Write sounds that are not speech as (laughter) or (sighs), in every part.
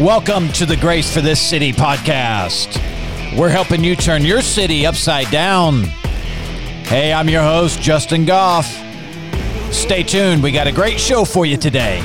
Welcome to the Grace for This City podcast. We're helping you turn your city upside down. Hey, I'm your host, Justin Goff. Stay tuned, we got a great show for you today.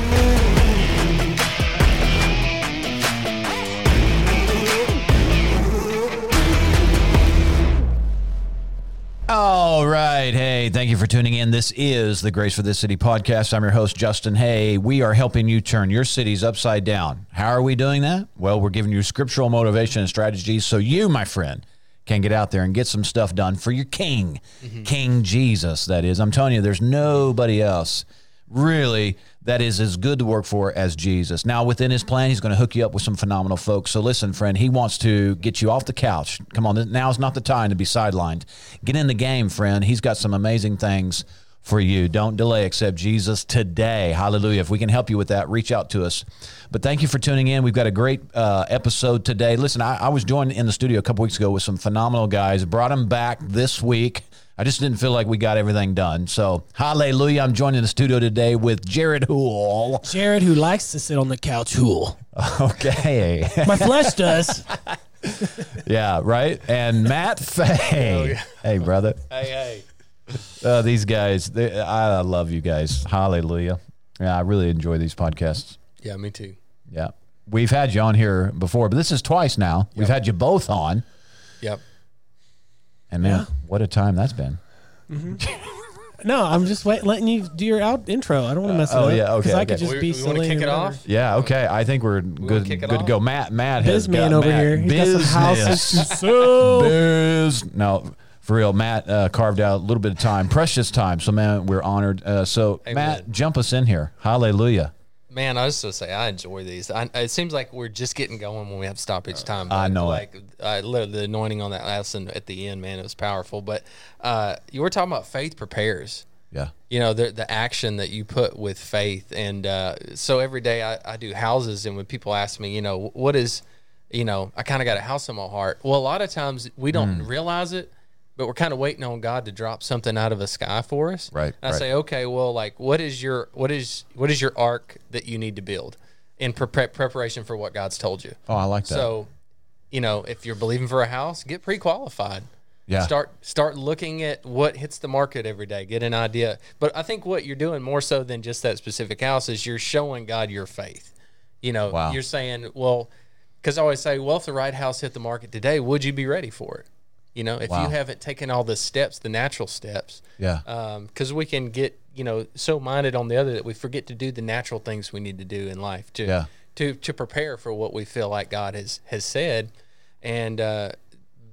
Hey, thank you for tuning in. This is the Grace for This City podcast. I'm your host, Justin Hay. We are helping you turn your cities upside down. How are we doing that? Well, we're giving you scriptural motivation and strategies so you, my friend, can get out there and get some stuff done for your king, mm-hmm. King Jesus, that is. I'm telling you, there's nobody else really that is as good to work for as Jesus. Now, within his plan, he's going to hook you up with some phenomenal folks. So, listen, friend, he wants to get you off the couch. Come on, now's not the time to be sidelined. Get in the game, friend. He's got some amazing things for you. Don't delay, accept Jesus today. Hallelujah. If we can help you with that, reach out to us. But thank you for tuning in. We've got a great uh, episode today. Listen, I, I was joined in the studio a couple weeks ago with some phenomenal guys. Brought them back this week. I just didn't feel like we got everything done. So, hallelujah. I'm joined in the studio today with Jared Hool. Jared, who likes to sit on the couch, hool. Okay. My flesh does. (laughs) yeah, right. And Matt Fay. Hey, brother. Hey, hey. Uh, these guys, they, I love you guys. Hallelujah. Yeah, I really enjoy these podcasts. Yeah, me too. Yeah. We've had you on here before, but this is twice now. We've had you both on. Yep. And man, what a time that's been. No, I'm just wait, letting you do your out intro. I don't want to mess it oh, up. yeah, 'cause okay, I okay. could just We- be we wanna silly. kick it whatever. off? Yeah, okay. I think we're good kick it good to go. Matt Matt has Bizman got over Matt here. He's got some business. houses to sell. Biz. No, for real. Matt uh, carved out a little bit of time, precious time. So man, we're honored. Uh, so Amen. Matt, jump us in here. Hallelujah. Man, I was just to say I enjoy these. I, it seems like we're just getting going when we have stoppage time. I know it. Like I literally the anointing on that lesson at the end, man, it was powerful. But uh, you were talking about faith prepares. Yeah. you know the the action that you put with faith and uh, so every day I, I do houses and when people ask me you know what is you know i kind of got a house in my heart well a lot of times we don't Hmm. realize it but we're kind of waiting on god to drop something out of the sky for us Right, and i right. say okay well like what is your what is what is your arc that you need to build in pre- preparation for what god's told you Oh, I like that. so you know if you're believing for a house get pre-qualified Yeah. start start looking at what hits the market every day get an idea but i think what you're doing more so than just that specific house is you're showing god your faith you know Wow. you're saying well because i always say well if the right house hit the market today would you be ready for it you know if Wow. you haven't taken all the steps the natural steps yeah. because we can get you know so minded on the other that we forget to do the natural things we need to do in life to Yeah. to to prepare for what we feel like God has has said, and uh,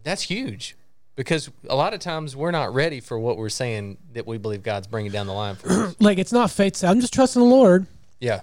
that's huge because a lot of times we're not ready for what we're saying that we believe God's bringing down the line for us. (clears throat) Like it's not faith. I'm just trusting the Lord. yeah,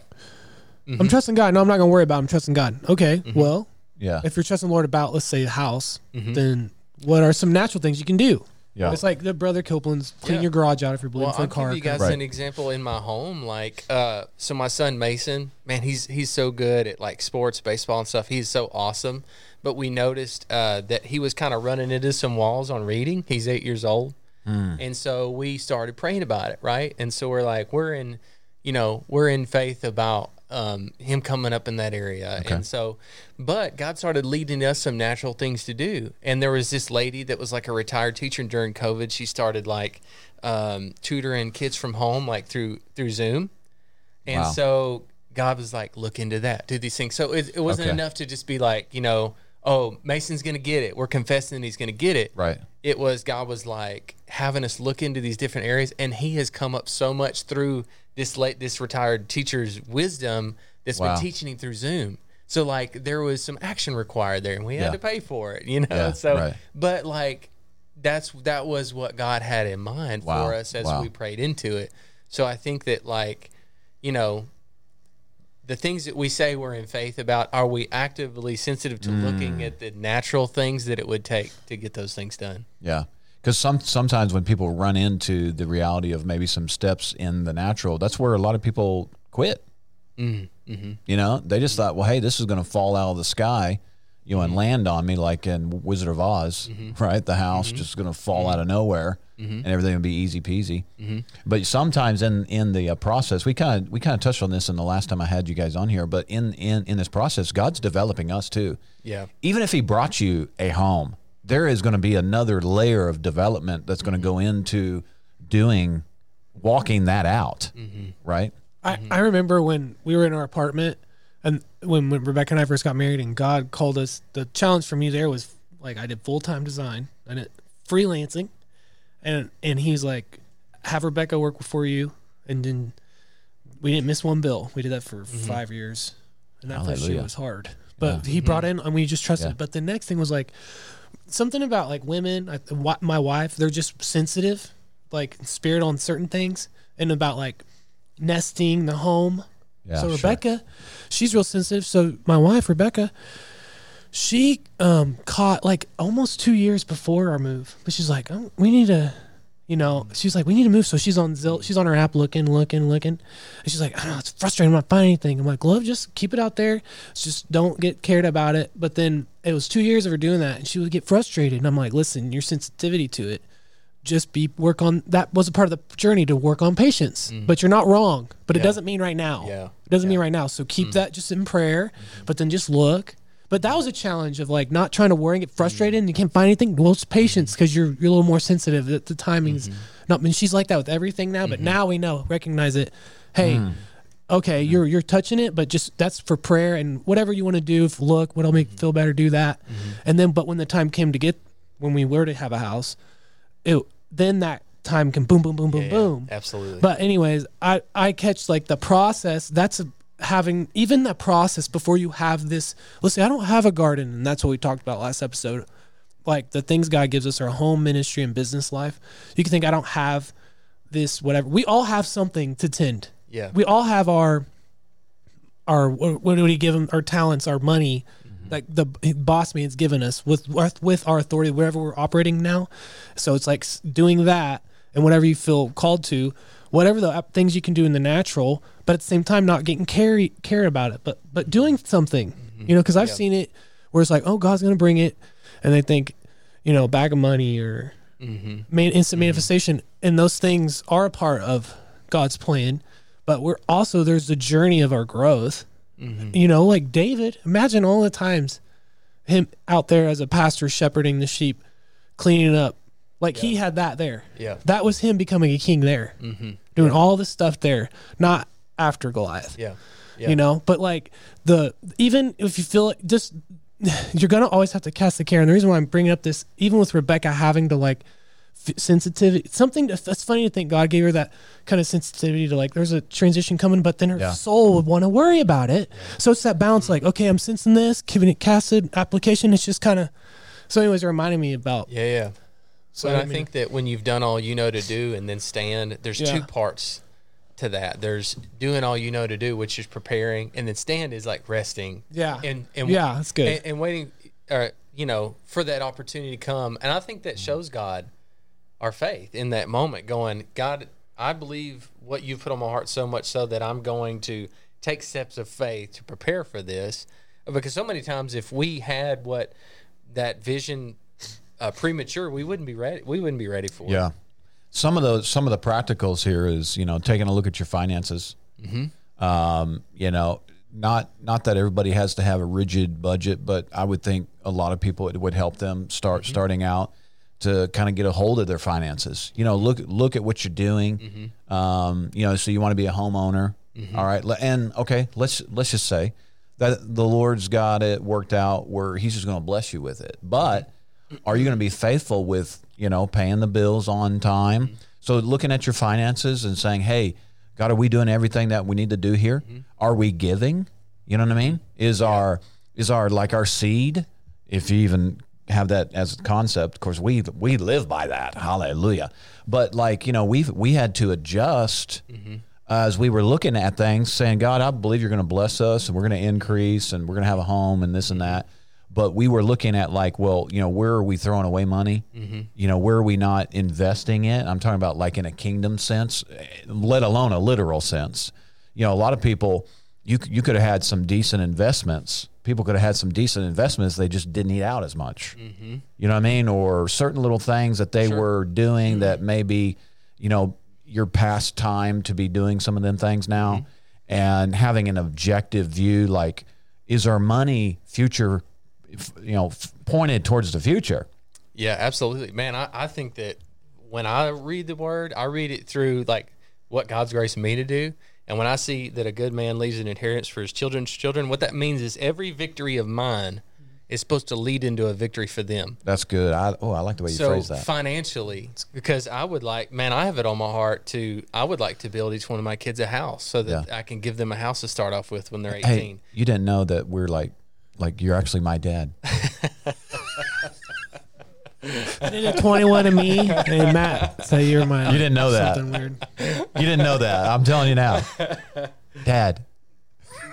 Mm-hmm. I'm trusting God. No, I'm not going to worry about. It. I'm trusting God. Okay. Well, yeah. if you're trusting the Lord about, let's say, a house, Mm-hmm. then what are some natural things you can do? Yeah. It's like the brother Copeland's clean Yeah. your garage out if you're believing Well, for a I'll car. give you guys Right. an example in my home. Like, uh, so my son Mason, man, he's he's so good at like sports, baseball, and stuff. He's so awesome. But we noticed uh, that he was kind of running into some walls on reading. He's eight years old, and so we started praying about it, right? And so we're like, we're in, you know, we're in faith about um, him coming up in that area, and so, but God started leading us some natural things to do. And there was this lady that was like a retired teacher and during COVID. She started like um, tutoring kids from home, like through through Zoom, and Wow. so God was like, look into that, do these things. So it, it wasn't Okay. enough to just be like, you know, oh, Mason's gonna get it. We're confessing he's gonna get it. Right. It was God was like having us look into these different areas, and He has come up so much through this late this retired teacher's wisdom that's Wow. been teaching him through Zoom. So like there was some action required there, and we Yeah. had to pay for it, you know. Yeah, (laughs) so, right. but like that's that was what God had in mind Wow, for us as wow. we prayed into it. So I think that like, you know, the things that we say we're in faith about, are we actively sensitive to Mm. looking at the natural things that it would take to get those things done? Yeah. Because some sometimes when people run into the reality of maybe some steps in the natural, that's where a lot of people quit. Mm-hmm. You know, they just thought, well, hey, this is going to fall out of the sky, you know, and land on me like in Wizard of Oz, mm-hmm. right? The house mm-hmm. just going to fall mm-hmm. out of nowhere, and everything would be easy peasy. But sometimes in in the uh, process, we kind of we kind of touched on this in the last time I had you guys on here. But in in in this process, God's developing us too. Yeah. Even if He brought you a home, there is going to be another layer of development that's going to go into doing walking that out, right? I, I remember when we were in our apartment and when, when Rebecca and I first got married and God called us, the challenge for me there was like I did full time design and it freelancing and and he's like, have Rebecca work for you and then we didn't miss one bill. We did that for mm-hmm. five years. And that first year was hard. But he mm-hmm. brought in and we just trusted. Yeah. But the next thing was like something about like women, I, my wife, they're just sensitive, like spirit on certain things, and about like nesting the home. Yeah, so sure. Rebecca, she's real sensitive. So my wife, Rebecca, she um caught like almost two years before our move, but she's like, oh, we need to. You know, she's like, we need to move. So she's on Zillow, she's on her app looking, looking, looking. And she's like, I don't know, it's frustrating. I'm not finding anything. I'm like, love, just keep it out there. Just don't get cared about it. But then it was two years of her doing that, and she would get frustrated. And I'm like, listen, your sensitivity to it, just be work on that was a part of the journey to work on patience. Mm-hmm. But you're not wrong. But it doesn't mean right now. Yeah. It doesn't mean right now. So keep mm-hmm. that just in prayer, but then just look. But that was a challenge of like not trying to worry and get frustrated and you can't find anything. Well, it's patience mm-hmm. because you're you're a little more sensitive. The, the timings, not. I mean, she's like that with everything now, but now we know, recognize it. Hey, mm. okay, you're you're touching it, but just that's for prayer and whatever you want to do. If look, what'll make feel better, do that. And then, but when the time came to get when we were to have a house, it then that time can boom, boom, boom, boom, Yeah, boom. Absolutely. But anyways, I I catch like the process. That's a, having even that process before you have this. Let's say I don't have a garden, and that's what we talked about last episode. Like the things God gives us, our home ministry and business life. You can think I don't have this, whatever. We all have something to tend. Yeah. We all have our our what, what do we give them? Our talents, our money. Mm-hmm. Like the boss man's given us with with our authority, wherever we're operating now. So it's like doing that and whatever you feel called to, whatever the things you can do in the natural, but at the same time not getting carry cared about it, but but doing something, mm-hmm. you know, because I've seen it where it's like, oh, God's gonna bring it, and they think, you know, bag of money or mm-hmm. man, instant manifestation, and those things are a part of God's plan, but we're also there's the journey of our growth. You know, like David, imagine all the times him out there as a pastor shepherding the sheep, cleaning up. Like he had that there. Yeah. That was him becoming a king there. Mm-hmm. Doing all this stuff there, not after Goliath. yeah. Yeah. You know, but like the even if you feel like just (sighs) you're gonna always have to cast the care. And the reason why I'm bringing up this, even with Rebecca having to like f- sensitivity, something to, that's funny to think God gave her that kind of sensitivity to like there's a transition coming, but then her Yeah. soul would want to worry about it. So it's that balance, like okay, I'm sensing this, giving it casted application. It's just kind of so. Anyways, it reminded me about Yeah, yeah. So I I, think that when you've done all you know to do and then stand, there's Yeah. two parts to that. There's doing all you know to do, which is preparing, and then stand is like resting. Yeah. And and Yeah, that's good. And, and waiting, uh, you know, for that opportunity to come. And I think that shows God our faith in that moment. Going, God, I believe what you've put on my heart so much so that I'm going to take steps of faith to prepare for this. Because so many times, if we had what that vision uh, premature, we wouldn't be ready. We wouldn't be ready for it. Yeah. Some of those, some of the practicals here is you know taking a look at your finances. Um, you know, not not that everybody has to have a rigid budget, but I would think a lot of people it would help them start starting out to kind of get a hold of their finances. You know, look look at what you're doing. Mm-hmm. Um, you know, so you want to be a homeowner. Mm-hmm. All right, and okay, let's let's just say that the Lord's got it worked out where He's just going to bless you with it, but mm-hmm. are you going to be faithful with you know paying the bills on time? So looking at your finances and saying hey god are we doing everything that we need to do here? Are we giving? You know what i mean? Is our is our like our seed if you even have that as a concept of course we we live by that hallelujah but like you know we've we had to adjust mm-hmm. as we were looking at things, saying, God, I believe you're going to bless us and we're going to increase and we're going to have a home and this and mm-hmm. that. But we were looking at like, well, you know, where are we throwing away money? Mm-hmm. You know, where are we not investing it? I'm talking about like in a kingdom sense, let alone a literal sense. You know, a lot of people, you you could have had some decent investments people could have had some decent investments. They just didn't eat out as much. Mm-hmm. You know what I mean? Or certain little things that they were doing that maybe, you know, you're past time to be doing some of them things now, Mm-hmm. and having an objective view, like, is our money future, you know, pointed towards the future? Yeah, absolutely, man. I, I think that when I read the word, I read it through like what God's grace me to do. And when I see that a good man leaves an inheritance for his children's children, what that means is every victory of mine is supposed to lead into a victory for them. That's good. I, oh, I like the way you so phrase that. financially, because I would like, man, I have it on my heart to, I would like to build each one of my kids a house so that Yeah. I can give them a house to start off with when they're 18. Hey, you didn't know that we're like, like you're actually my dad. (laughs) I did a 21 to me, and Matt say you're my. You didn't know that. Something weird. You didn't know that. I'm telling you now, Dad.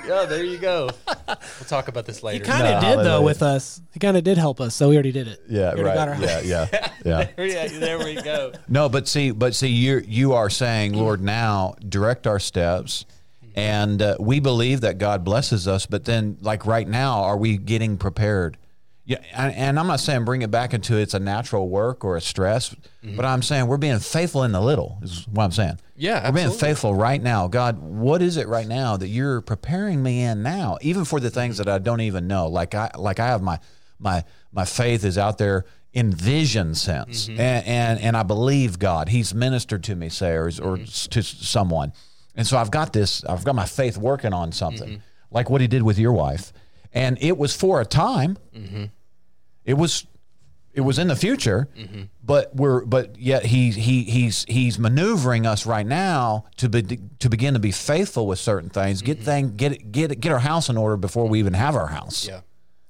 Yeah, there you go. we'll talk about this later. He Kind of No, did hallelujah. though with us. He kind of did help us, so we already did it. Yeah, We already got our right. Yeah, yeah, (laughs) yeah. yeah, there we go. No, but see, but see, you you are saying, Lord, now direct our steps, and uh, we believe that God blesses us. But then, like right now, are we getting prepared? Yeah, and, and I'm not saying bring it back into it's a natural work or a stress, mm-hmm. but I'm saying we're being faithful in the little. Is what I'm saying. Yeah, we're being faithful right now. God, what is it right now that you're preparing me in now, even for the things mm-hmm. that I don't even know? Like I like I have my my my faith is out there in vision sense, mm-hmm. and, and and I believe God. He's ministered to me, say, or, or to someone, and so I've got this. I've got my faith working on something, like what He did with your wife, and it was for a time. It was it was in the future, but we're but yet he he he's he's maneuvering us right now to be to begin to be faithful with certain things, get thing get get get our house in order before we even have our house. Yeah,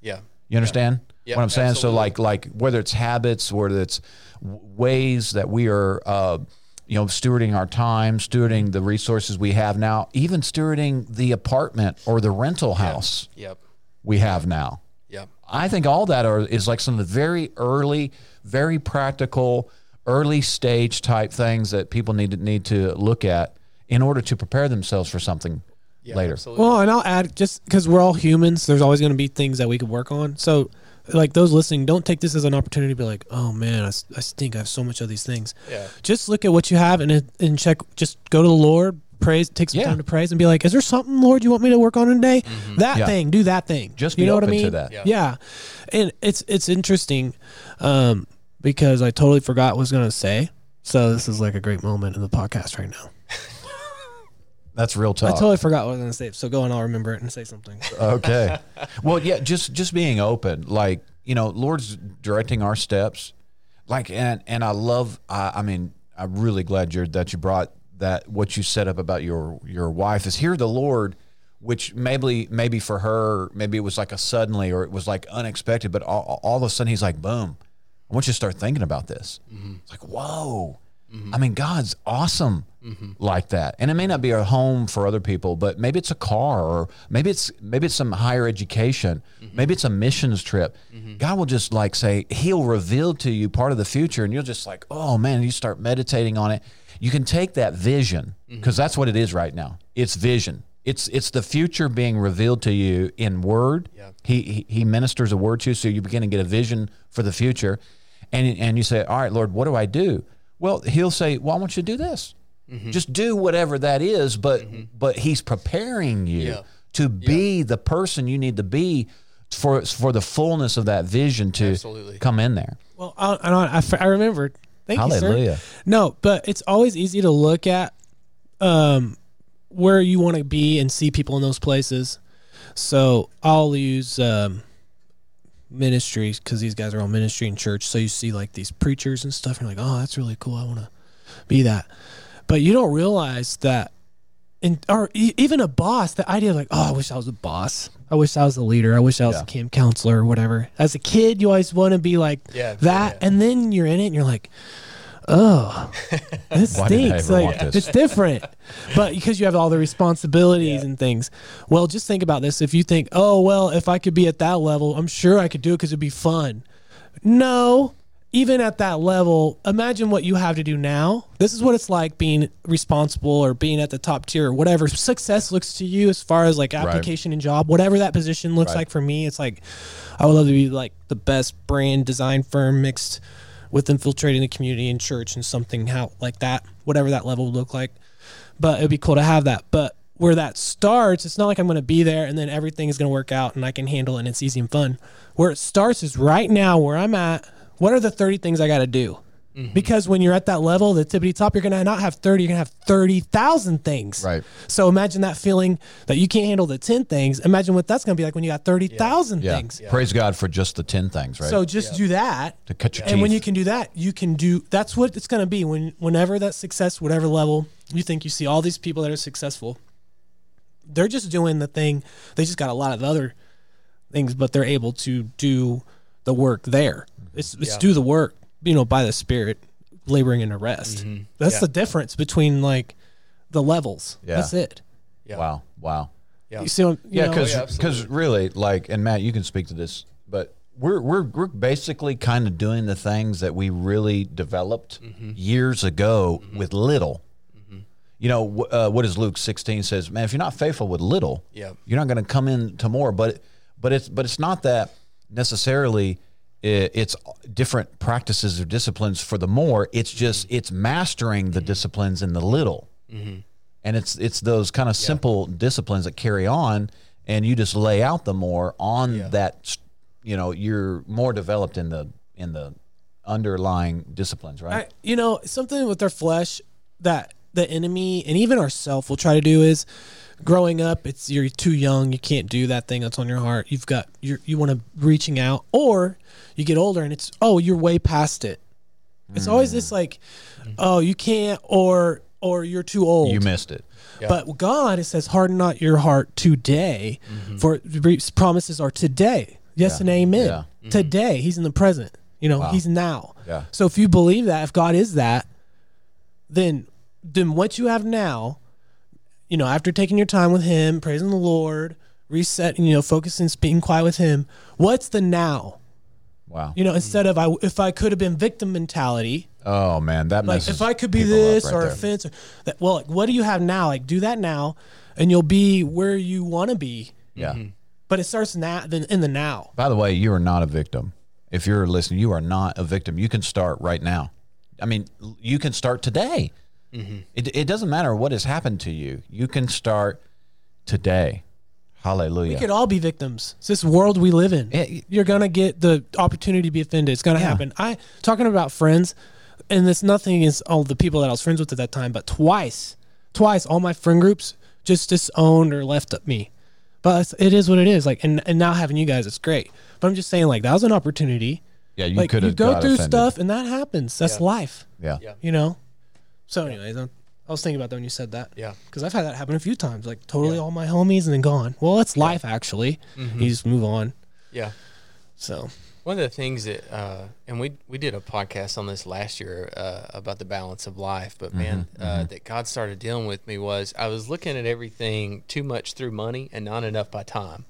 yeah. You understand Yeah, what I'm saying? absolutely. So like like whether it's habits, whether it's w- ways that we are uh, you know stewarding our time, stewarding the resources we have now, even stewarding the apartment or the rental house Yep, we have now. Yep. I think all that are is like some of the very early, very practical, early stage type things that people need to need to look at in order to prepare themselves for something Yeah, later. Absolutely. Well, and I'll add just because we're all humans, there's always going to be things that we could work on. So, like those listening, don't take this as an opportunity to be like, "Oh man, I stink. I have so much of these things." Yeah. Just look at what you have and and check. Just go to the Lord, praise, take some Yeah. time to praise, and be like, "Is there something, Lord, you want me to work on today? That Yeah. thing, do that thing." Just you be know what I open to mean? that. Yeah. Yeah, and it's it's interesting um, because I totally forgot what I was going to say. So this is like a great moment in the podcast right now. (laughs) That's real talk. I totally forgot what I was going to say. So go and I'll remember it and say something. okay. (laughs) Well, yeah, just just being open, like you know, Lord's directing our steps, like and and I love. I, I mean, I'm really glad you're that you brought that what you set up about your your wife is here. The Lord, which maybe maybe for her, maybe it was like a suddenly or it was like unexpected, but all, all of a sudden he's like, boom. I want you to start thinking about this. Mm-hmm. It's like, whoa. Mm-hmm. I mean, God's awesome mm-hmm. like that. And it may not be a home for other people, but maybe it's a car or maybe it's maybe it's some higher education. Maybe it's a missions trip. God will just like say, He'll reveal to you part of the future and you'll just like, oh man, you start meditating on it. You can take that vision, because that's what it is right now. It's vision. It's it's the future being revealed to you in word. Yeah. He, he he ministers a word to you, so you begin to get a vision for the future, and and you say, "All right, Lord, what do I do?" Well, He'll say, "Well, I want you to do this. Mm-hmm. Just do whatever that is." But but He's preparing you Yeah. to be the person you need to be for for the fullness of that vision to Absolutely. come in there. Well, I, I, don't- I, f- I remembered. Thank Hallelujah. you. No, but it's always easy to look at um, where you want to be and see people in those places. So I'll use um, ministries because these guys are all ministry and church. So you see like these preachers and stuff, and you're like, oh, that's really cool. I want to be that. But you don't realize that, in, or e- even a boss, the idea of like, oh, I wish I was a boss. I wish I was a leader. I wish I was Yeah. a camp counselor or whatever. As a kid, you always want to be like Yeah, that, yeah. and then you're in it, and you're like, oh, (laughs) this Why did I stinks. Like this? it's different, but because you have all the responsibilities Yeah. and things. Well, just think about this. If you think, oh well, if I could be at that level, I'm sure I could do it because it'd be fun. No, even at that level, imagine what you have to do now. This is what it's like being responsible or being at the top tier or whatever success looks to you as far as like application and job, whatever that position looks Right. like for me. It's like I would love to be like the best brand design firm mixed with infiltrating the community and church and something how like that, whatever that level would look like. But it'd be cool to have that. But where that starts, it's not like I'm going to be there and then everything is going to work out and I can handle it and it's easy and fun. Where it starts is right now where I'm at. What are the 30 things I got to do? Mm-hmm. Because when you're at that level, the tippity top, you're going to not have 30, you're going to have 30,000 things. Right. So imagine that feeling that you can't handle the 10 things. Imagine what that's going to be like when you got 30,000 Yeah. things. Praise God for just the 10 things, right? So just do that. to cut your And when you can do that, you can do that's what it's going to be when whenever that success whatever level you think you see all these people that are successful they're just doing the thing they just got a lot of other things but they're able to do the work there it's it's Yeah. do the work you know by the spirit laboring in the rest that's Mm-hmm. Yeah. the difference between like the levels Yeah. that's it Yeah. Wow. Wow. Yeah. you see what, you Yeah, know? because yeah, really, like, and Matt, you can speak to this, but we're we're we're basically kind of doing the things that we really developed Mm-hmm. years ago with little. You know wh- uh, what does Luke sixteen says? Man, if you're not faithful with little, Yep. you're not going to come into more. But but it's but it's not that necessarily. It's different practices or disciplines for the more. It's just mm-hmm. it's mastering the mm-hmm. disciplines in the little. Mm-hmm. And it's it's those kind of simple disciplines that carry on and you just lay out the more on that you know you're more developed in the in the underlying disciplines right? I, you know, something with our flesh that the enemy and even ourself will try to do is growing up, it's you're too young, you can't do that thing that's on your heart. You've got you you want to reaching out, or you get older and it's oh you're way past it. It's always this like, oh you can't, or or you're too old. you missed it But God, it says, harden not your heart today, mm-hmm. for the promises are today. Yes and amen. Yeah. Mm-hmm. Today, He's in the present. You know, He's now. Yeah. So if you believe that, if God is that, then then what you have now, you know, after taking your time with Him, praising the Lord, resetting, you know, focusing, being quiet with Him, what's the now? Wow. You know, instead of I, if I could have been victim mentality, oh man that like if I could be this right or there. offense or that well like what do you have now? Like do that now and you'll be where you want to be. Yeah. Mm-hmm. But it starts in that then in the now. By the way you are not a victim. If you're listening you are not a victim. You can start right now. I mean you can start today. Mm-hmm. It, it doesn't matter what has happened to you. You can start today hallelujah. We could all be victims. It's this world we live in. Yeah. you're gonna get the opportunity to be offended. It's gonna Yeah. happen. I talking about friends and it's nothing against all the people that i was friends with at that time but twice twice all my friend groups just disowned or left me. But it's, what it is. Like and, and now having you guys it's great. But i'm just saying like that was an opportunity. Yeah you like could you have go got through offended. stuff and that happens. That's Yeah. life. Yeah. Yeah. you know? So anyways I'm, i was thinking about that when you said that. Yeah. because i've had that happen a few times like totally all my homies and then gone. Well that's life actually. Mm-hmm. you just move on. Yeah. so. One of the things that, uh, and we we did a podcast on this last year uh, about the balance of life, but man, uh, that God started dealing with me was I was looking at everything too much through money and not enough by time,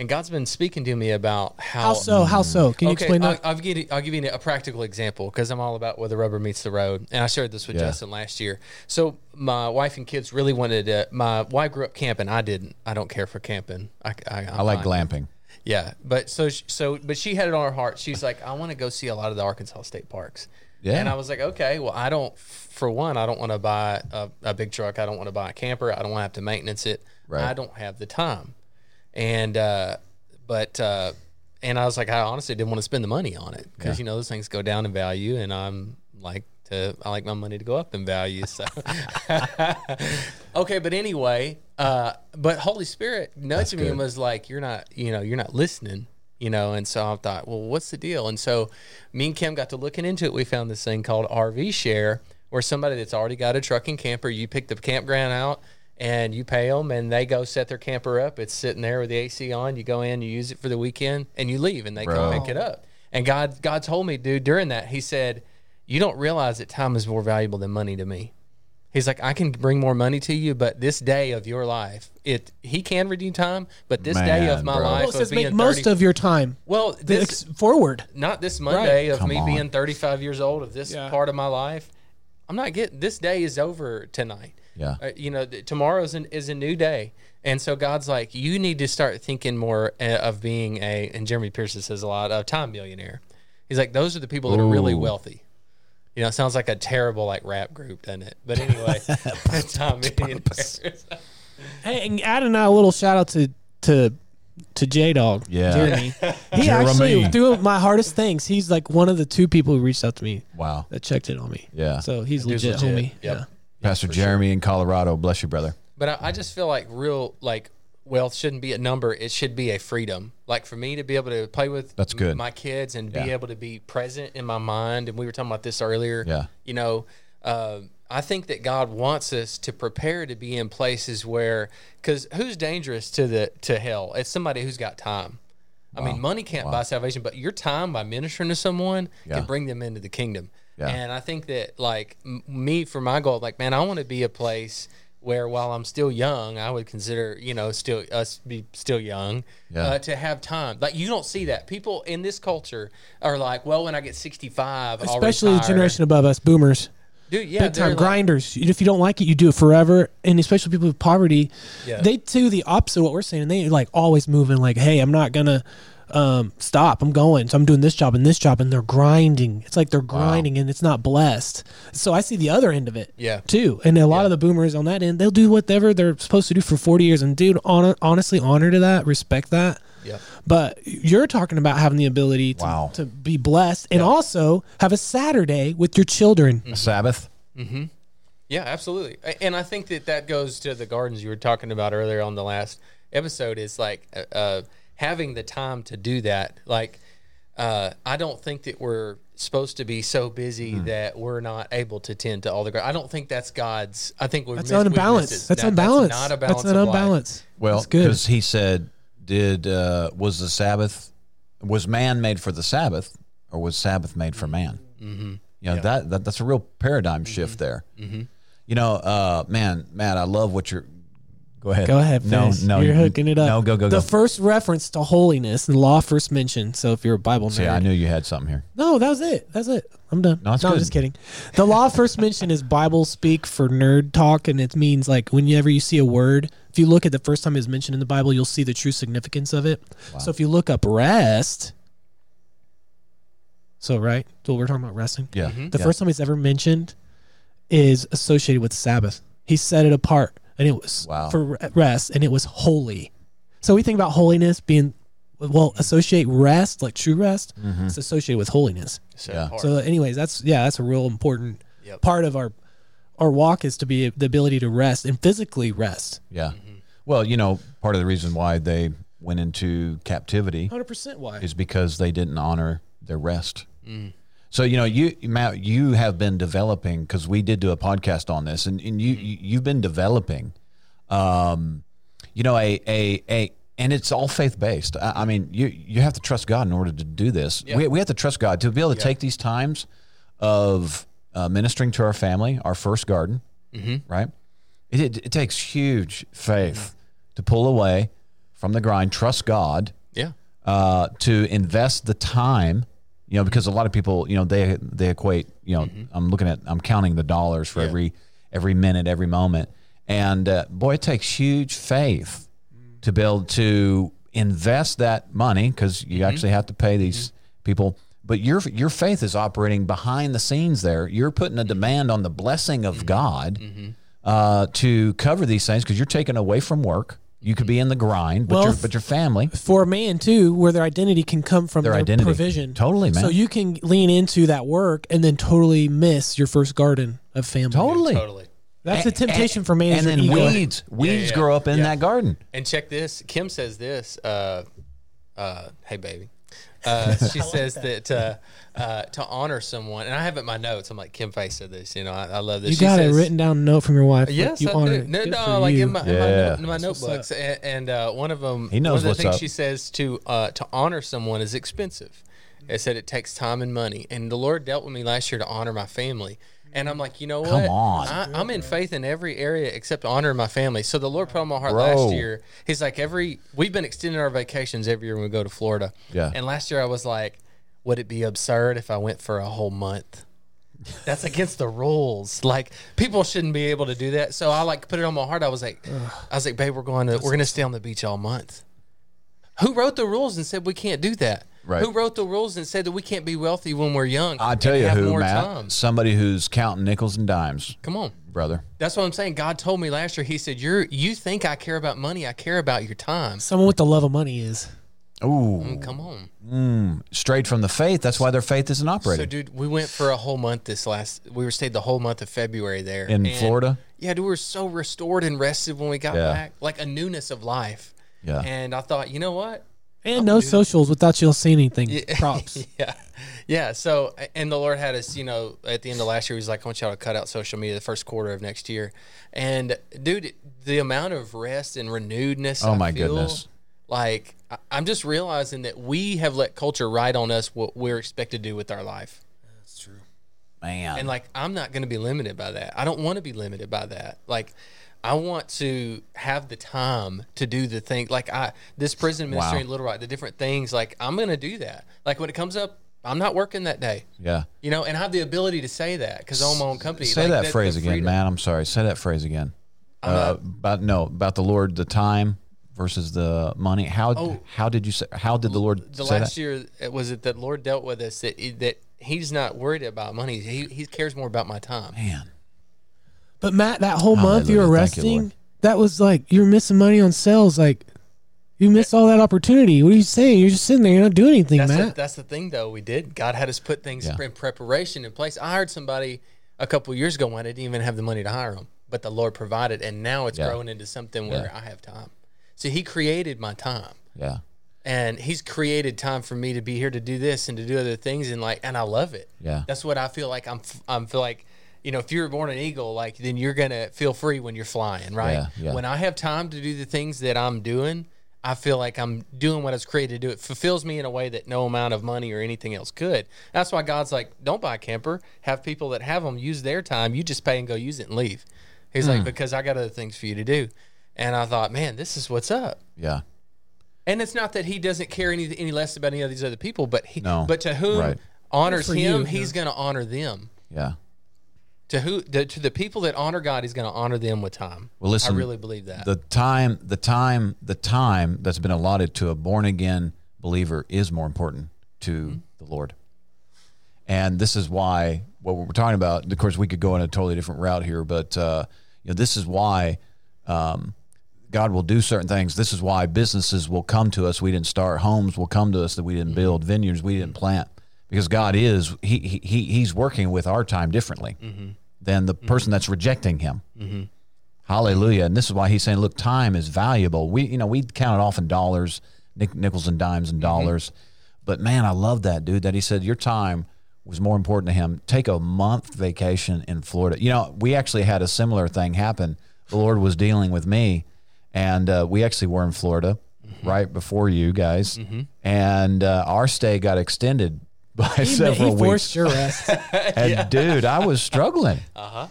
and God's been speaking to me about how. how so how so can you okay, explain I'll, that I'll give you I'll give you a practical example because I'm all about where the rubber meets the road, and I shared this with Yeah. Justin last year. So my wife and kids really wanted to. My wife grew up camping. I didn't. I don't care for camping. I I, i like glamping yeah, but so so but she had it on her heart. She's like, I want to go see a lot of the Arkansas state parks. Yeah. And I was like, okay, well, I don't. For one, I don't want to buy a, a big truck. I don't want to buy a camper. I don't want to have to maintenance it. Right. I don't have the time. And uh, but uh, and I was like, I honestly didn't want to spend the money on it because you know those things go down in value, and I'm like to I like my money to go up in value. So (laughs) okay, but anyway, uh, but Holy Spirit nudged me and was like, "You're not, you know, you're not listening." You know, and so I thought, well, what's the deal? And so me and Kim got to looking into it. We found this thing called RV Share, where somebody that's already got a truck and camper, you pick the campground out and you pay them, and they go set their camper up. It's sitting there with the AC on. You go in, you use it for the weekend, and you leave, and they Bro. come pick it up. And God, God told me, dude, during that, He said, "You don't realize that time is more valuable than money to me." He's like, I can bring more money to you, but this day of your life, it he can redeem time, but this day of my bro. life Well, of says being make most 30 of your time. well, this Ex- forward. not this Monday of Come me on. being 35 years old of this Yeah. part of my life. I'm not getting this day is over tonight. Yeah. Uh, you know, th- tomorrow is, an, is a new day. And so God's like, you need to start thinking more uh, of being a, and Jeremy Pearsons says a lot, a time millionaire. He's like, those are the people that are really Ooh. wealthy. You know, it sounds like a terrible like rap group, doesn't it? But anyway, (laughs) (laughs) time millionaires. Hey, and adding out a little shout out to to to J Dog. Yeah. Jeremy. (laughs) He Jeremy. actually through my hardest things. He's like one of the two people who reached out to me Wow. that checked it on me. Yeah. So he's legit, legit. homie. Yep. Yeah. Pastor Jeremy in Colorado, bless you, brother. But I, I just feel like real like wealth shouldn't be a number; it should be a freedom. Like for me to be able to play with That's good. my kids and Yeah. be able to be present in my mind. And we were talking about this earlier. Yeah. You know, uh, I think that God wants us to prepare to be in places where, because who's dangerous to the to hell? It's somebody who's got time. I mean, money can't buy salvation, but your time by ministering to someone Yeah. can bring them into the kingdom. Yeah. And I think that, like m- me, for my goal, like man, I want to be a place where, while I'm still young, I would consider, you know, still us be still young, Yeah. uh, to have time. Like you don't see that people in this culture are like, well, when I get 65, I'll Especially the generation above us, boomers. dude, yeah, Big time like- grinders. If you don't like it, you do it forever. And especially people with poverty, Yeah. they do the opposite of what we're saying. And They like always moving like, hey, I'm not gonna um, stop. I'm going. So I'm doing this job and this job, and they're grinding. It's like they're grinding, and it's not blessed. So I see the other end of it. Yeah. Too, and a lot Yeah. of the boomers on that end, they'll do whatever they're supposed to do for 40 years. And dude, hon- honestly, honor to that, respect that. Yeah. But you're talking about having the ability to, Wow. to be blessed and also have a Saturday with your children. A Sabbath. Mm-hmm. Yeah, absolutely. And I think that that goes to the gardens you were talking about earlier on the last episode is like uh, uh, having the time to do that. Like, uh, I don't think that we're supposed to be so busy Hmm. that we're not able to tend to all the. gar- I don't think that's God's. I think we've That's missed- unbalanced. missed. That's That- unbalanced. That's not a balance. That's an of life. unbalance. Well, because he said, "Did uh, was the Sabbath was man made for the Sabbath, or was Sabbath made for man?" Mm-hmm. You know that, that that's a real paradigm shift there. Mm-hmm. You know, uh, man, Matt, I love what you're. Go ahead. Go ahead. No, finish. no, you're you- hooking it up. No, go, go, go. The go. first reference to holiness, the law first mentioned. So if you're a Bible See, I knew you had something here. no, that was it. That's it. I'm done. No, it's I'm good. just kidding. The law first mentioned is Bible speak for nerd talk, and it means like whenever you see a word, if you look at the first time it's mentioned in the Bible, you'll see the true significance of it. So if you look up rest, so right, so we're talking about resting. Yeah. Mm-hmm. The yeah. first time it's ever mentioned is associated with Sabbath. He set it apart, and it was Wow. for rest, and it was holy. So we think about holiness being well, associate rest like true rest. Mm-hmm. It's associated with holiness. So, Yeah. So, anyways, that's yeah, that's a real important Yep. part of our our walk is to be the ability to rest and physically rest. Yeah. Well, you know, part of the reason why they went into captivity Hundred percent. Why? is because they didn't honor their rest. So you know, you Matt, you have been developing because we did do a podcast on this, and, and you you- you've been developing, um, you know, a a a. And it's all faith based. I, I mean, you you have to trust God in order to do this. We, we have to trust God to be able to take these times of uh, ministering to our family, our first garden, right? It, it, it takes huge faith to pull away from the grind, trust God, yeah. uh, to invest the time. You know, because a lot of people, you know, they they equate. You know, mm-hmm. I'm looking at, I'm counting the dollars for every every minute, every moment, and uh, boy, it takes huge faith mm. to be able to invest that money because you mm-hmm. actually have to pay these mm-hmm. people. But your your faith is operating behind the scenes. There, you're putting a demand on the blessing of God uh, to cover these things because you're taken away from work. You could be in the grind, but Well, your but your family. For a man too, where their identity can come from Their their, identity. provision. Totally, man. So you can lean into that work and then totally miss your first garden of family. Totally. Totally. That's a temptation for man. And then ego. weeds, weeds yeah. grow up in Yeah. that garden. And check this. Kim says this. Uh, uh, hey, baby. Uh, (laughs) she says that, uh, uh, to honor someone, and I have it in my notes. I'm like Kim Face said this. You know, I, I love this. You She got says, a written down note from your wife. like Yes, you I honor do. No, Good no, like you. in my, in my, note, my notebooks, and, and uh, one of them, He knows one of the what's things up. she says to uh, to honor someone is expensive. It said it takes time and money, and the Lord dealt with me last year to honor my family. And I'm like, you know what? Come on. I, I'm in faith in every area except honoring my family. So the Lord put on my heart Bro. last year. He's like, every we've been extending our vacations every year when we go to Florida. Yeah. And last year I was like, would it be absurd if I went for a whole month? That's against the rules. Like people shouldn't be able to do that. So I like put it on my heart. I was like, I was like, babe, we're going to we're going to stay on the beach all month. Who wrote the rules and said we can't do that? Right. Who wrote the rules and said that we can't be wealthy when we're young? I tell and you have who, more Matt. time? Somebody who's counting nickels and dimes, Come on. brother. That's what I'm saying. God told me last year. He said, "You're you think I care about money? I care about your time." Someone with the love of money is. Ooh, Mm, Come on. straight from the faith. That's why their faith isn't operating. So, dude, we went for a whole month this last. We were stayed the whole month of February there in And, Florida. Yeah, dude, we were so restored and rested when we got Yeah. back, like a newness of life. Yeah. And I thought, you know what? And oh, no socials without you seeing anything. (laughs) Props. Yeah, yeah. So, and the Lord had us, you know, at the end of last year, He was like, "I want y'all to cut out social media the first quarter of next year." And, dude, the amount of rest and renewedness. Oh, I my feel, goodness. Like, I- I'm just realizing that we have let culture write on us what we're expected to do with our life. That's true. Man, And like, I'm not going to be limited by that. I don't want to be limited by that. Like, I want to have the time to do the thing. Like, I this prison ministry Wow. in Little Rock, the different things. Like, I'm going to do that. Like when it comes up, I'm not working that day. yeah. You know, and I have the ability to say that because I own my own company. Say Like, that the- phrase again, man. I'm sorry. Say that phrase again. Uh, about no, about the Lord, the time versus the money. How Oh. how did you say? How did the Lord The last that? year, it was it that Lord dealt with us that that He's not worried about money. He he cares more about my time. Man, But Matt, that whole month you were Hallelujah. Thank you, resting—that was like you're missing money on sales. Like you missed all that opportunity. What are you saying? You're just sitting there. You're not doing anything, That's the, Matt. that's the thing, though. We did. God had us put things Yeah. in preparation in place. I hired somebody a couple years ago when I didn't even have the money to hire them, but the Lord provided, and now it's Yeah. growing into something where Yeah. I have time. So He created my time, yeah, and He's created time for me to be here to do this and to do other things, and like, and I love it. Yeah. that's what I feel like. I'm. I'm feel like. You know, if you were born an eagle, like then you're gonna feel free when you're flying, right? Yeah, yeah. When I have time to do the things that I'm doing, I feel like I'm doing what I was created to do. It fulfills me in a way that no amount of money or anything else could. That's why God's like, don't buy a camper. Have people that have them use their time. You just pay and go use it and leave. He's Hmm. like, because I got other things for you to do. And I thought, man, this is what's up. yeah. And it's not that he doesn't care any any less about any of these other people, but he, No. but to whom Right. honors him, you, he's going to honor them. Yeah. To who the, to the people that honor God, he's going to honor them with time. Well, listen, I really believe that. The time, the time, the time that's been allotted to a born again believer is more important to Mm-hmm. the Lord. And this is why what we're talking about. Of course, we could go in a totally different route here, but uh, you know, this is why um, God will do certain things. This is why businesses will come to us. We didn't start homes will come to us that we didn't build vineyards we didn't plant because God is he he he- he's working with our time differently than the person mm-hmm. that's rejecting Him. Mm-hmm. Hallelujah. And this is why he's saying, look, time is valuable. We, you know, we count it off in dollars, nick, nickels and dimes and mm-hmm. dollars. But man, I love that dude that he said your time was more important to him. Take a month vacation in Florida. You know, we actually had a similar thing happen. The Lord was dealing with me, and uh, we actually were in Florida right before you guys, and uh, our stay got extended by He, several he weeks. forced your rest. (laughs) And dude, I was struggling. Uh huh.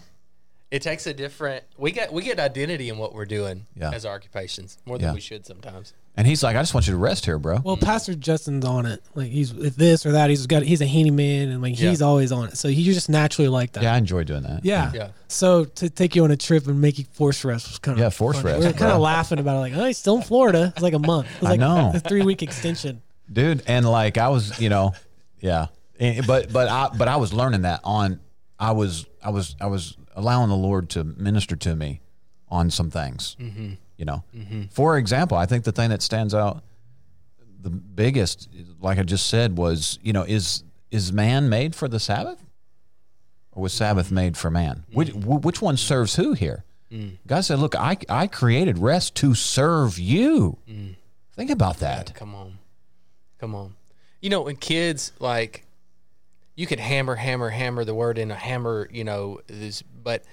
It takes a different we get we get identity in what we're doing Yeah. as our occupations more than Yeah. we should sometimes. And he's like, I just want you to rest here, bro. Well, Pastor Justin's on it. Like he's if this or that. He's got he's a handyman and like he's Yeah. always on it. So he's just naturally like that. yeah, I enjoy doing that. Yeah. Yeah. So to take you on a trip and make you force rest was kind of Yeah, force rest, We were kind of laughing about it, like, oh, he's still in Florida. It's like a month. It was I like know. a three week extension. dude and like i was you know yeah. And- but but i but i was learning that on i was i was i was allowing the lord to minister to me on some things mm-hmm. you know? Mm-hmm. For example i think the thing that stands out the biggest like i just said was you know is is man made for the sabbath? Or was sabbath made for man? Mm. Which which one serves who here? Mm. God said look i i created rest to serve you. Mm. Think about that. Come on. Come on. You know, when kids like you could hammer, hammer, hammer the word in a hammer, you know, this but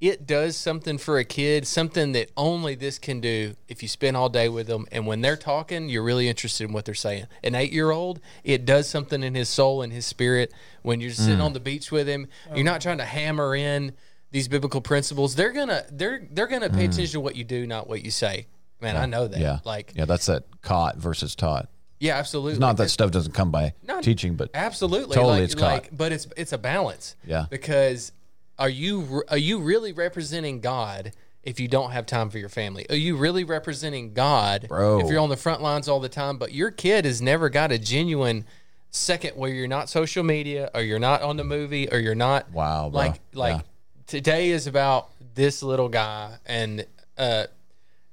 it does something for a kid, something that only this can do if you spend all day with them. And when they're talking, you're really interested in what they're saying. An eight year old, it does something in his soul and his spirit. When you're sitting Mm. on the beach with him, you're not trying to hammer in these biblical principles. They're gonna they're they're gonna pay attention to what you do, not what you say. Man, I know that. Mm. Yeah. Like yeah, that's that caught versus taught. Yeah, absolutely. It's Not that stuff doesn't come by No, teaching, but Absolutely, Totally like, it's caught. like, but it's it's a balance. Yeah. Because are you are you really representing God if you don't have time for your family? Are you really representing God Bro. if you're on the front lines all the time, but your kid has never got a genuine second where you're not social media or you're not on the movie or you're not Wow, bro. like like Yeah. today is about this little guy and uh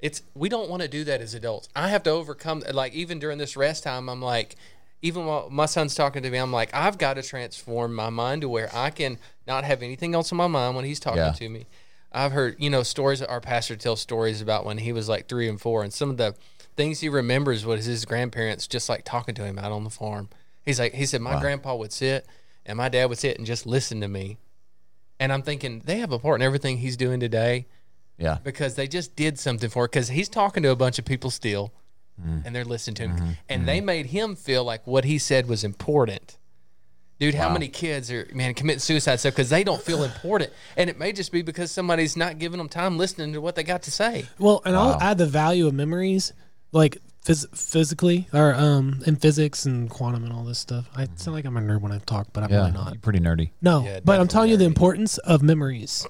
it's we don't want to do that as adults. I have to overcome like even during this rest time, I'm like, even while my son's talking to me, I'm like, I've got to transform my mind to where I can not have anything else in my mind when he's talking Yeah. to me. I've heard, you know, stories. Our pastor tells stories about when he was like three and four, and some of the things he remembers was his grandparents just like talking to him out on the farm. He's like, he said, my grandpa would sit and my dad would sit and just listen to me. And I'm thinking they have a part in everything he's doing today yeah. because they just did something for it. because he's talking to a bunch of people still mm-hmm. and they're listening to him mm-hmm. and they mm-hmm. made him feel like what he said was important dude how many kids are man committing suicide stuff because they don't feel important and it may just be because somebody's not giving them time listening to what they got to say Well, and Wow. I'll add the value of memories, like phys- physically or um in physics and quantum and all this stuff. I sound like I'm a nerd when I talk, but I'm Yeah. really not. Pretty nerdy. No, Yeah, but I'm telling you the importance of memories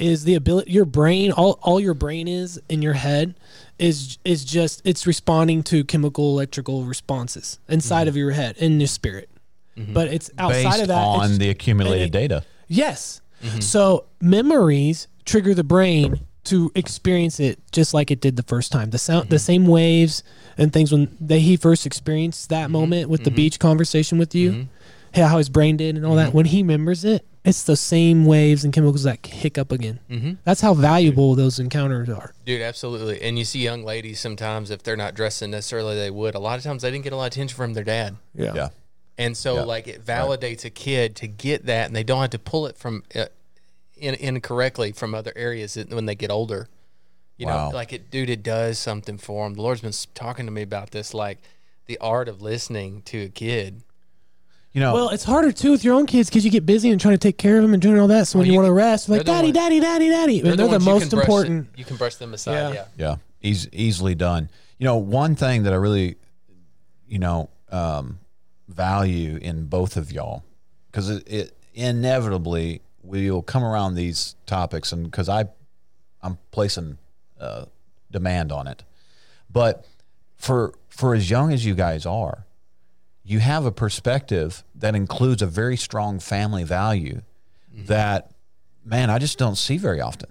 is the ability your brain all all your brain is in your head is is just it's responding to chemical electrical responses inside of mm-hmm. your head in your spirit. Mm-hmm. But it's outside Based of that on the accumulated it- data. Yes. Mm-hmm. So memories trigger the brain to experience it just like it did the first time. The sound, the same waves and things when they, he first experienced that moment with the beach conversation with you, how how his brain did and all that. When he remembers it, it's the same waves and chemicals that kick up again. Mhm. That's how valuable those encounters are. dude absolutely and you see young ladies sometimes if they're not dressing necessarily they would a lot of times they didn't get a lot of attention from their dad Yeah. And so, Yeah. like, it validates a kid to get that, and they don't have to pull it from uh, in, incorrectly from other areas when they get older. You Wow. know, like it, dude, it does something for them. The Lord's been talking to me about this, like the art of listening to a kid. You know, Well, it's harder too with your own kids because you get busy and trying to take care of them and doing all that. So when Well, you, you want to rest, like they're the daddy, one- daddy, daddy, daddy, and they're the, ones you most can brush important. you can brush them aside. Yeah. Yeah. Yeah, eas- easily done. You know, one thing that I really, you know, um, value in both of y'all, because it, it inevitably we'll come around these topics, and because I, I'm placing uh, demand on it, but for for as young as you guys are, you have a perspective that includes a very strong family value that, man, I just don't see very often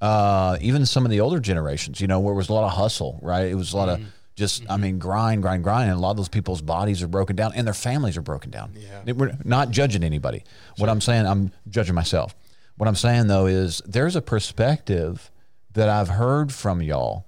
uh, even some of the older generations, you know, where it was a lot of hustle, right? It was a lot of just, I mean, grind, grind, grind. And a lot of those people's bodies are broken down and their families are broken down. Yeah. We're not judging anybody. What I'm saying, I'm judging myself. What I'm saying, though, is there's a perspective that I've heard from y'all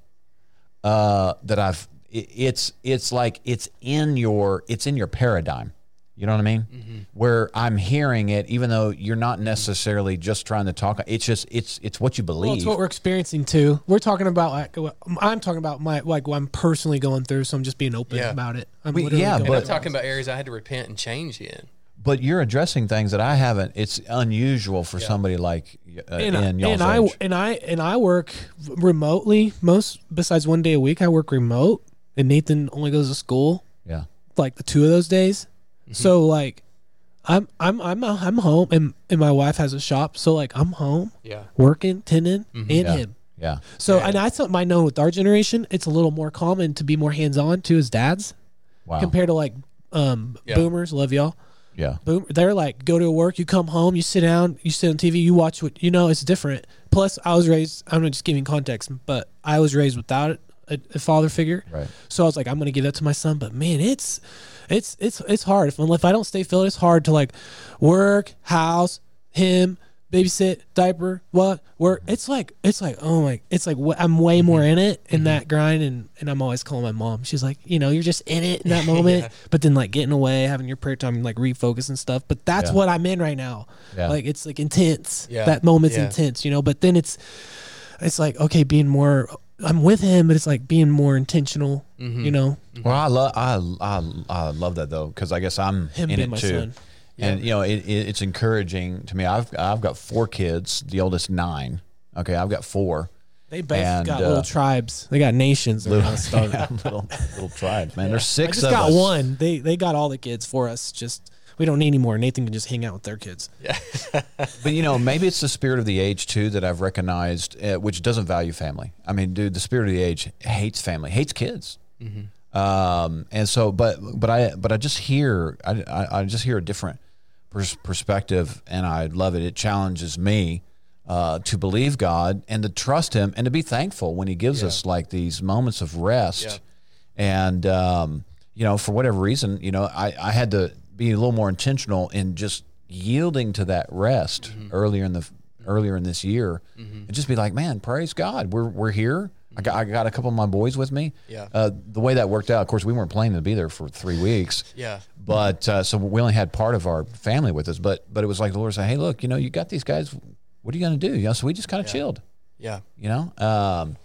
uh, that I've, it's, it's like it's in your, it's in your paradigm. You know what I mean? Mm-hmm. Where I'm hearing it, even though you're not necessarily just trying to talk. It's just it's it's what you believe. Well, it's what we're experiencing too. We're talking about like what- I'm talking about my like what I'm personally going through, so I'm just being open Yeah. about it. I'm We- literally yeah, going And I'm But- talking about areas I had to repent and change in. but you're addressing things that I haven't. It's unusual for somebody like uh, and, in y'all's and I age. and I and I work remotely most besides one day a week. I work remote, and Nathan only goes to school yeah, like the two of those days. Mm-hmm. So like, I'm I'm I'm I'm home, and and my wife has a shop, so like I'm home Yeah. working, tending, and Mm-hmm. Yeah. him. yeah, So Yeah. and I thought might know with our generation, it's a little more common to be more hands on to his dads wow, compared to like um Yeah. boomers. Love y'all. yeah, Boom. They're like go to work, you come home, you sit down, you sit on TV, you watch what you know. It's different. Plus, I was raised. I'm just giving context, but I was raised without a, a father figure. right. So I was like, I'm gonna give that to my son. But man, it's it's it's it's hard. If if I don't stay filled, it's hard to like work, house, him, babysit, diaper, what, work. Mm-hmm. It's like it's like oh my, it's like wh- I'm way mm-hmm. more in it in mm-hmm. that grind, and and I'm always calling my mom. She's like, you know, you're just in it in that (laughs) moment, but then like getting away, having your prayer time, like refocus and stuff. But that's Yeah. what I'm in right now. Yeah. Like it's like intense. Yeah. That moment's Yeah. intense, you know. But then it's it's like okay, being more. I'm with him, but it's like being more intentional, Mm-hmm. you know. Well, I love I, I, I love that though because I guess I'm Him in being it my too, son. and you know it, it, it's encouraging to me. I've I've got four kids, the oldest nine. Okay, I've got four. They both And, got uh, little tribes. They got nations. They're gonna start. Yeah, little little tribes, man. There's I six just of got us. one. They they got all the kids for us. Just we don't need any more. Nathan can just hang out with their kids. Yeah. (laughs) But you know, maybe it's the spirit of the age too that I've recognized, uh, which doesn't value family. I mean, dude, the spirit of the age hates family, hates kids. Um, and so, but but I but I just hear I, I, I just hear a different pers- perspective, and I love it. It challenges me uh, to believe God and to trust Him and to be thankful when He gives us like these moments of rest. Yeah. And um, you know, for whatever reason, you know, I, I had to be a little more intentional in just yielding to that rest Mm-hmm. earlier in the earlier in this year, and just be like, man, praise God, we're we're here. I got I got a couple of my boys with me. Yeah. Uh, the way that worked out, of course, we weren't planning to be there for three weeks. Yeah. But uh, so we only had part of our family with us, but but it was like the Lord said, "Hey, look, you know, you got these guys. What are you going to do?" You know, so we just kind of chilled. Yeah. You know, um,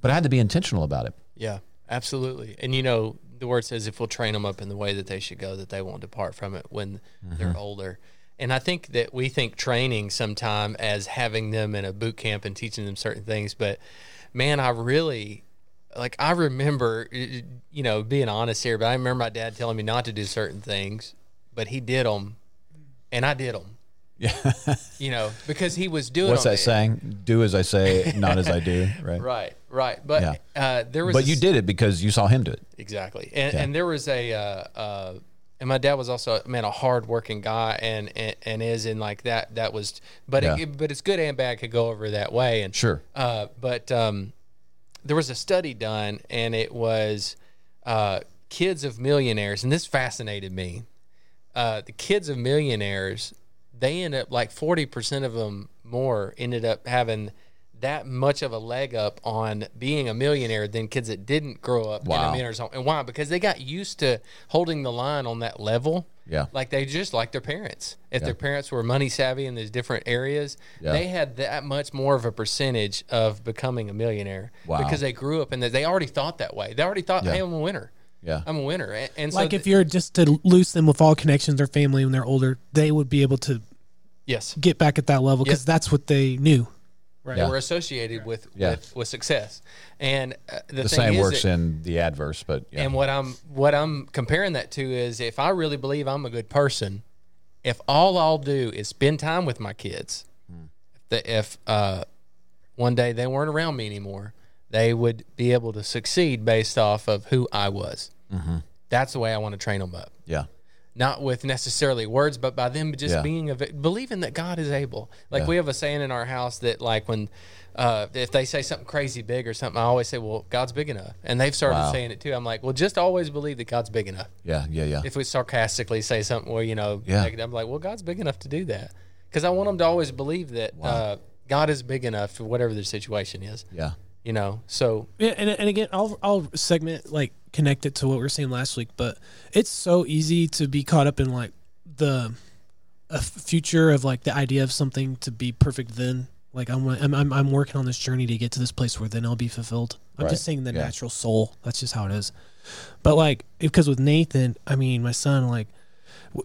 but I had to be intentional about it. Yeah, absolutely. And you know, the word says if we'll train them up in the way that they should go, that they won't depart from it when they're mm-hmm. older. And I think that we think training sometime as having them in a boot camp and teaching them certain things, but man, I really like I remember you know being honest here, but I remember my dad telling me not to do certain things, but he did them, and I did them. Yeah. You know, because he was (laughs) doing. What's that saying? Do as I say, not as I do. (laughs) Right. Right, right. But Yeah. uh, there was. But a you did it because you saw him do it. Exactly. And, Yeah. and there was a, uh, uh, and my dad was also, man, a hard working guy and, and, and is in like that, that was, but, Yeah. it, but it's good and bad could go over that way. And, Sure. uh, but, um, there was a study done and it was, uh, kids of millionaires. And this fascinated me. Uh, the kids of millionaires, they end up like 40% of them more ended up having that much of a leg up on being a millionaire than kids that didn't grow up in Wow. a millionaire's home. And why? Because they got used to holding the line on that level. Yeah. Like they just like their parents. If their parents were money savvy in these different areas, Yeah. they had that much more of a percentage of becoming a millionaire Wow. because they grew up and they already thought that way. They already thought, Yeah. "Hey, I'm a winner. Yeah. I'm a winner." And, and so like th- if you're just to loose them with all connections, or family when they're older, they would be able to yes, get back at that level because Yep. that's what they knew. Right. Yeah. Were associated with, Yeah. with with success. And uh, the, The thing same is works that- in the adverse, but yeah. and what I'm what I'm comparing that to is if I really believe I'm a good person, if all I'll do is spend time with my kids, that if uh, one day they weren't around me anymore, they would be able to succeed based off of who I was. Mm-hmm. That's the way I want to train them up yeah. Not with necessarily words, but by them just Yeah. being of believing that God is able. Like Yeah. we have a saying in our house that like when uh, if they say something crazy big or something, I always say, "Well, God's big enough," and they've started Wow. saying it too. I'm like, "Well, just always believe that God's big enough." Yeah. Yeah. Yeah. If we sarcastically say something, where you know, Yeah. negative, I'm like, "Well, God's big enough to do that," because I want them to always believe that uh, God is big enough for whatever their situation is. yeah. You know, so Yeah, and, and again, I'll I'll segment like connect it to what we were saying last week, but it's so easy to be caught up in like the future of like the idea of something to be perfect. Then, like I'm I'm I'm, I'm working on this journey to get to this place where then I'll be fulfilled. I'm Right. just saying the Yeah. natural soul. That's just how it is. But like because with Nathan, I mean my son, like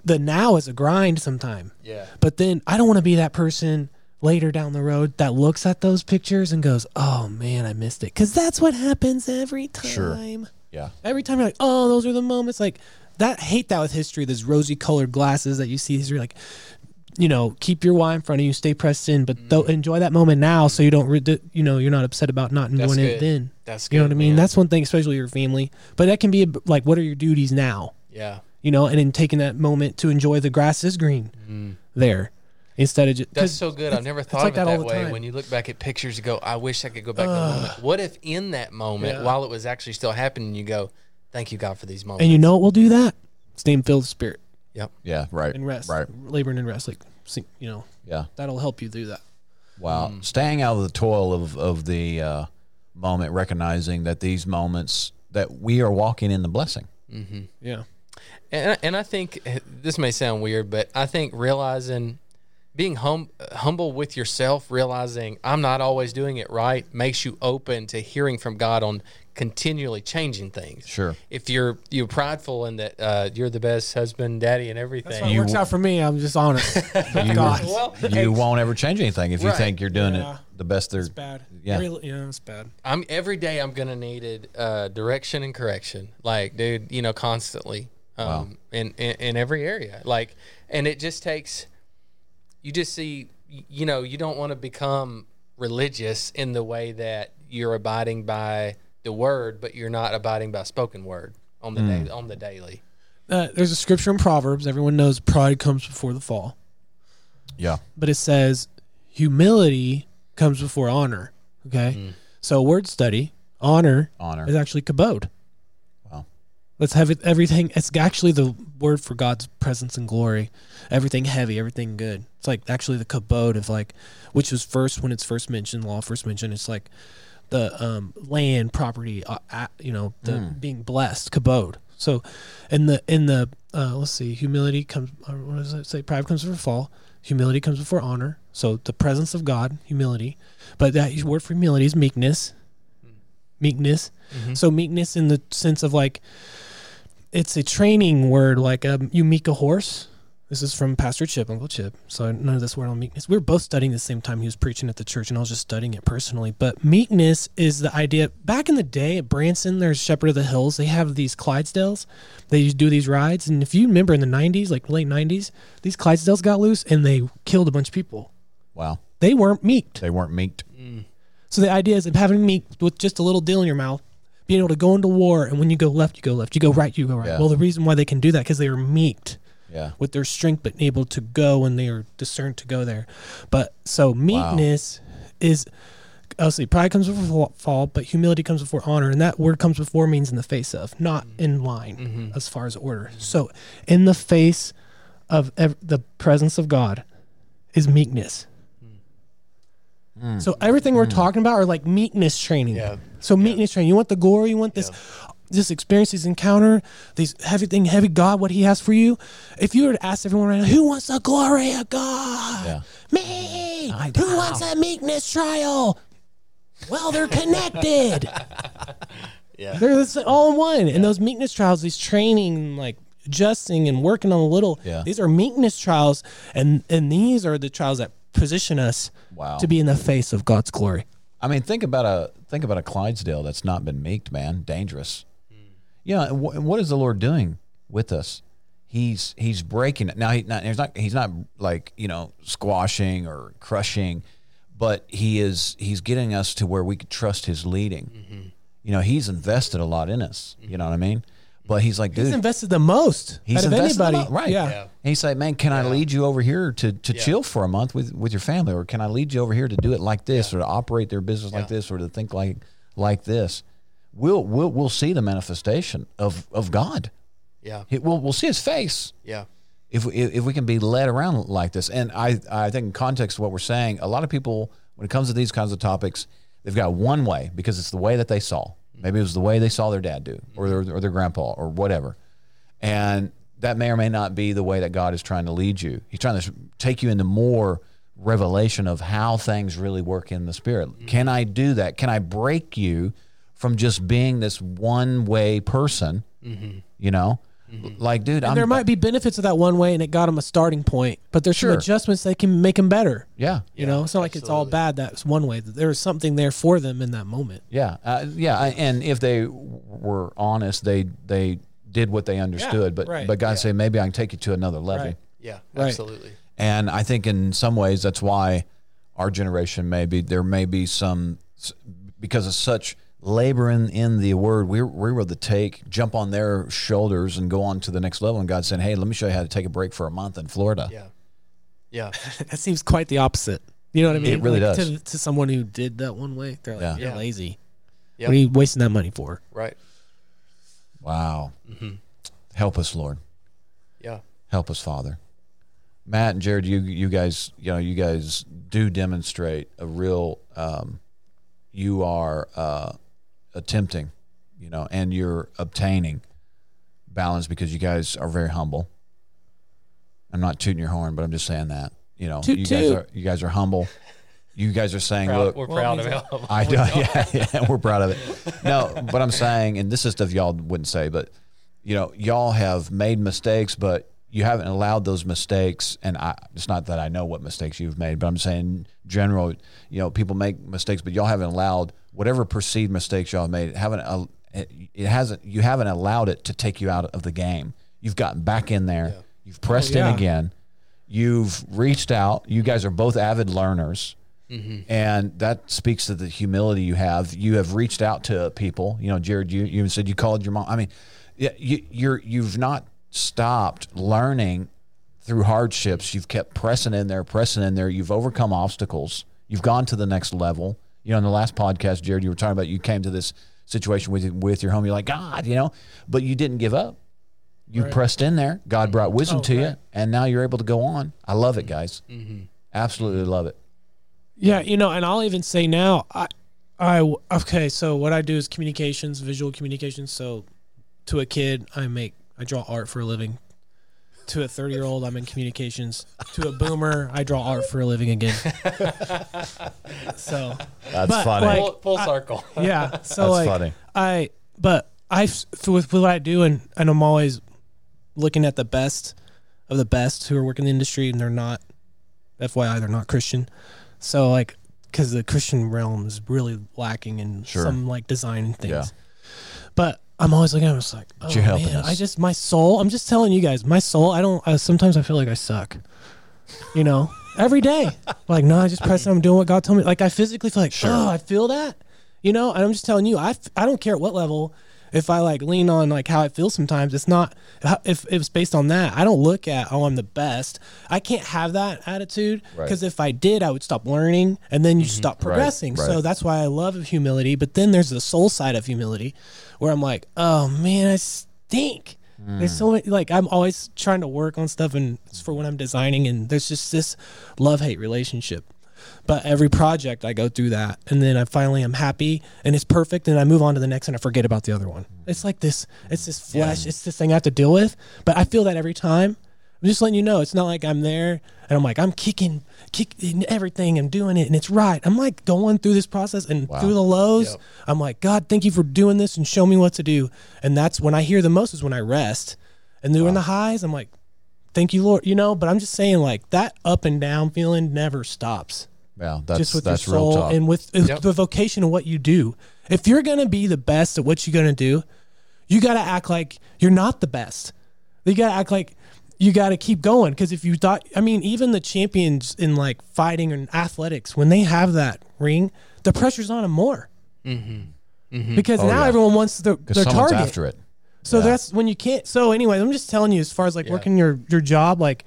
the now is a grind sometime. yeah, But then I don't want to be that person later down the road that looks at those pictures and goes, "Oh man, I missed it." Cuz that's what happens every time. Sure. Yeah. Every time you're like, "Oh, those are the moments." Like that hate that with history, those rosy colored glasses that you see history like you know, keep your why in front of you, stay pressed in, but though mm. enjoy that moment now so you don't re- you know, you're not upset about not enjoying it then. that's You know what I mean? man. That's one thing especially your family. But that can be like what are your duties now? yeah. You know, and then taking that moment to enjoy the grass is green mm. there instead of just That's so good. I've never thought like of it that that, way. time. When you look back at pictures, you go, "I wish I could go back to that moment." What if in that moment, Yeah. while it was actually still happening, you go, "Thank you, God, for these moments." And you know what will do that? Stay in filled spirit yep. Yeah. Right. and rest, Right. laboring and rest. Like, you know, Yeah. That'll help you do that. Wow. Staying out of the toil of, of the uh, moment, recognizing that these moments that we are walking in the blessing. Mm-hmm. Yeah. And and I think this may sound weird, but I think realizing being hum, humble with yourself, realizing I'm not always doing it right, makes you open to hearing from God on continually changing things. Sure. If you're you're prideful and that uh, you're the best husband, daddy, and That's everything, how it works out for me. I'm just honest. (laughs) You, God. (laughs) well, you won't ever change anything if you Right. think you're doing Yeah. it the best there. It's bad. Yeah. Really, yeah, it's bad. I'm every day I'm gonna need it, uh, direction and correction. Like, dude, you know, constantly. Um, in, in in every area. Like, and it just takes. You just see, you know, you don't want to become religious in the way that you're abiding by the word, but you're not abiding by spoken word on the day on the daily. Uh, there's a scripture in Proverbs. Everyone knows pride comes before the fall, Yeah. but it says humility comes before honor. Okay, so word study honor Honor. is actually kabod. Let's have it. Everything. It's actually the word for God's presence and glory. Everything heavy, everything good. It's like actually the kabod of like, which was first when it's first mentioned. Law first mentioned. It's like the um, land, property. Uh, uh, you know, the being blessed. Kabod. So, in the in the uh, let's see, humility comes. uh, What does it say? Pride comes before fall. Humility comes before honor. So the presence of God, humility. But that word for humility is meekness. Meekness. So meekness in the sense of like it's a training word like um, you meek a horse. This is from pastor chip uncle chip. So none of this word on meekness. We were both studying the same time he was preaching at the church and i was just studying it personally. But meekness is the idea back in the day at branson there's shepherd of the hills. They have these clydesdales. They do these rides. And if you remember in the 90s like late 90s these clydesdales got loose and they killed a bunch of people. Wow. they weren't meeked. They weren't meeked. so the idea is of having meat with just a little deal in your mouth, being able to go into war, and when you go left, you go left. You go right, you go right. Yeah. Well, the reason why they can do that because they are meeked Yeah. with their strength, but able to go and they are discerned to go there. But so meekness is. Obviously, pride comes before fall, but humility comes before honor, and that word comes before means in the face of, not mm-hmm. in line mm-hmm. as far as order. So, in the face of ev- the presence of God is meekness. Mm. Hmm. So everything we're hmm. talking about are like meekness training. Yeah. So meekness training. You want the glory. You want this, this experience, this encounter, these heavy thing, heavy God, what He has for you. If you were to ask everyone right now, who wants the glory of God? Yeah. Me. Who wants a meekness trial? Well, they're connected. (laughs) Yeah. they're this- all in one. And those meekness trials, these training, like adjusting and working on a little. Yeah. These are meekness trials, and and these are the trials that position us Wow. to be in the face of God's glory. I mean, think about a think about a Clydesdale that's not been meeked, man. Dangerous. Hmm. Yeah. And, wh- and what is the Lord doing with us? He's he's breaking it. Now he not he's not he's not like you know squashing or crushing, but he is he's getting us to where we could trust his leading. Mm-hmm. You know, he's invested a lot in us. You know what I mean? But he's like, dude, He's invested the most He's out of invested a anybody. lot, right? Yeah. Yeah. And he's like, man, can I lead you over here to, to chill for a month with, with your family, or can I lead you over here to do it like this, or to operate their business like this, or to think like like this? We'll we'll we'll see the manifestation of of God. Yeah. He- We'll we'll see His face Yeah. if we, if we can be led around like this. And I I think in context of what we're saying, a lot of people when it comes to these kinds of topics, they've got one way because it's the way that they saw. Maybe it was the way they saw their dad do, or their or their grandpa, or whatever. And that may or may not be the way that God is trying to lead you. He's trying to take you into more revelation of how things really work in the spirit. Mm-hmm. Can I do that? Can I break you from just being this one way person? Mm-hmm. You know, like, dude, I'm, And there might be benefits of that one way, and it got him a starting point. But there's Sure. some adjustments that can make him better. yeah, You know, it's not like it's all bad. That's one way. There's something there for them in that moment. Yeah, uh, yeah, I- and if they were honest, they they did what they understood. but right. but God say maybe I can take you to another level. Right. Yeah. Right. Absolutely. And I think in some ways that's why our generation maybe there may be some because of such labor in, in the word we we were the take jump on their shoulders and go on to the next level and God said hey let me show you how to take a break for a month in Florida Yeah. Yeah. (laughs) That seems quite the opposite. You know what I mean? It really Like, does. To, to someone who did that one way, they're like, Yeah. you're Yeah. lazy. Yep. What are you wasting that money for? Right. wow Mm-hmm. help us Lord Yeah. help us Father Matt and Jared, you you guys, you know, you guys do demonstrate a real. Um, you are uh, attempting, you know, and you're obtaining balance because you guys are very humble. I'm not tooting your horn, but I'm just saying that you know Toot, you guys are you guys are humble. You guys are saying, Proud- look, we're Well, proud it of it. I (laughs) do. (laughs) Yeah, yeah, we're proud of it. No, but I'm saying, and this is stuff y'all wouldn't say, but you know, y'all have made mistakes, but you haven't allowed those mistakes. And I, it's not that I know what mistakes you've made, but I'm saying, general, you know, people make mistakes, but y'all haven't allowed whatever perceived mistakes y'all have made. Haven't uh, it it hasn't you haven't allowed it to take you out of the game. You've gotten back in there. You've pressed yeah. in again. You've reached out. You guys are both avid learners. And that speaks to the humility you have. You have reached out to people. You know, Jared, you, you even said you called your mom. I mean, yeah, you, you're you've not stopped learning through hardships. You've kept pressing in there, pressing in there. You've overcome obstacles. You've gone to the next level. You know, in the last podcast, Jared, you were talking about you came to this situation with with your home. You're like God, you know, but you didn't give up. You pressed in there. God brought wisdom Oh, to you, and now you're able to go on. I love it, guys. Mm-hmm. Absolutely love it. Yeah, you know, and I'll even say now, I, I, okay, so what I do is communications, visual communications. So, to a kid, I make, I draw art for a living. To a thirty-year-old, I'm in communications. To a boomer, I draw art for a living again. (laughs) so, That's But, funny. like- full, full circle. yeah, (laughs) so That's like, funny. I, but I, with with what I do, and and I'm always looking at the best of the best who are working in the industry, and they're not, FYI, they're not Christian. So like, because the Christian realm is really lacking in Sure. some like design things. Yeah. But I'm always looking I'm just like, oh you're helping man, us. I just my soul. I'm just telling you guys, my soul. I don't. I, sometimes I feel like I suck. You know, (laughs) every day. Like, no, I just press. it, I'm doing what God told me. Like, I physically feel like, oh, I feel that. You know, and I'm just telling you, I, f- I don't care at what level. If I like lean on like how I feel sometimes, it's not if, if it's based on that. I don't look at oh I'm the best. I can't have that attitude Right. because if I did, I would stop learning and then you mm-hmm. stop progressing. So right. that's why I love humility. But then there's the soul side of humility, where I'm like, oh man, I stink. There's so many like I'm always trying to work on stuff and it's for when I'm designing and there's just this love hate relationship. But every project I go through that and then I finally I'm happy and it's perfect and I move on to the next and I forget about the other one. It's like this it's this flesh, it's this thing I have to deal with. But I feel that every time. I'm just letting you know it's not like I'm there and I'm like I'm kicking kicking everything and doing it and it's right. I'm like going through this process and through the lows. Yep. I'm like, God, thank you for doing this and show me what to do. And that's when I hear the most is when I rest. And during the highs, I'm like, thank you, Lord. You know, but I'm just saying like that up and down feeling never stops. Yeah, that's just with that's your real soul and with, Yep. the vocation of what you do. If you're gonna be the best at what you're gonna do, you gotta act like you're not the best. You gotta act like you gotta keep going. Because if you thought, I mean, even the champions in like fighting and athletics, when they have that ring, the pressure's on them more. Mm-hmm. Mm-hmm. Because Oh, now yeah. everyone wants their, their target. after it. So Yeah. that's when you can't. So anyway, I'm just telling you, as far as like working your your job, like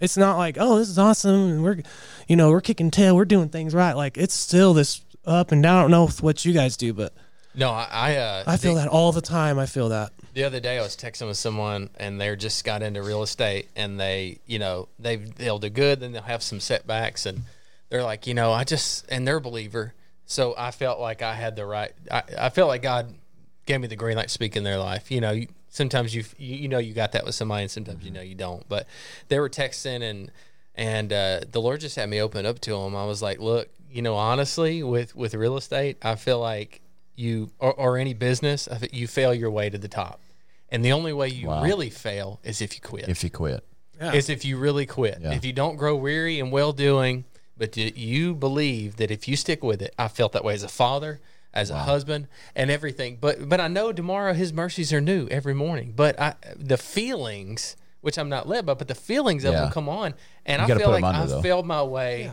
it's not like oh this is awesome and we're, you know, we're kicking tail, we're doing things right. Like it's still this up and down. I don't know what you guys do, but No, I I, uh, I feel the, that all the time. I feel that. the other day I was texting with someone and they're just got into real estate and they you know they they'll do good then they'll have some setbacks and they're like you know I just and they're a believer. So I felt like I had the right I, I felt like God gave me the green light to speak in their life. You know you, sometimes you you you know you got that with somebody and sometimes you know you don't. But they were texting and and uh, the Lord just had me open up to them I was like look you know honestly with with real estate I feel like you or, or any business I think you fail your way to the top and the only way you Wow. really fail is if you quit If you quit, is if you really quit. Yeah. If you don't grow weary and well doing, but do you believe that if you stick with it, I felt that way as a father, as a husband, and everything. But but I know tomorrow His mercies are new every morning. But I the feelings, which I'm not led by, but the feelings of them come on, and You I feel like under, I though. failed my way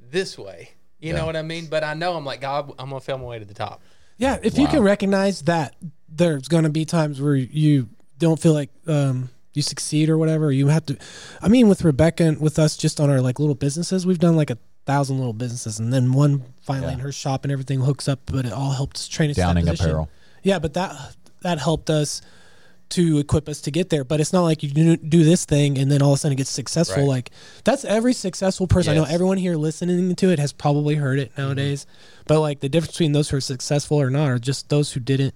this way. You Yeah. know what I mean? But I know I'm like God. I'm gonna fail my way to the top. Yeah, if you can recognize that there's going to be times where you don't feel like um, you succeed or whatever, you have to. I mean, with Rebecca and with us, just on our like little businesses, we've done like a thousand little businesses, and then one finally Yeah. in her shop and everything hooks up, but it all helped us train us Downing apparel. Yeah, but that that helped us to equip us to get there. But it's not like you do, do this thing and then all of a sudden it gets successful. Right. Like that's every successful person. I know Mm-hmm. everyone here listening to it has probably heard it nowadays. But like the difference between those who are successful or not are just those who didn't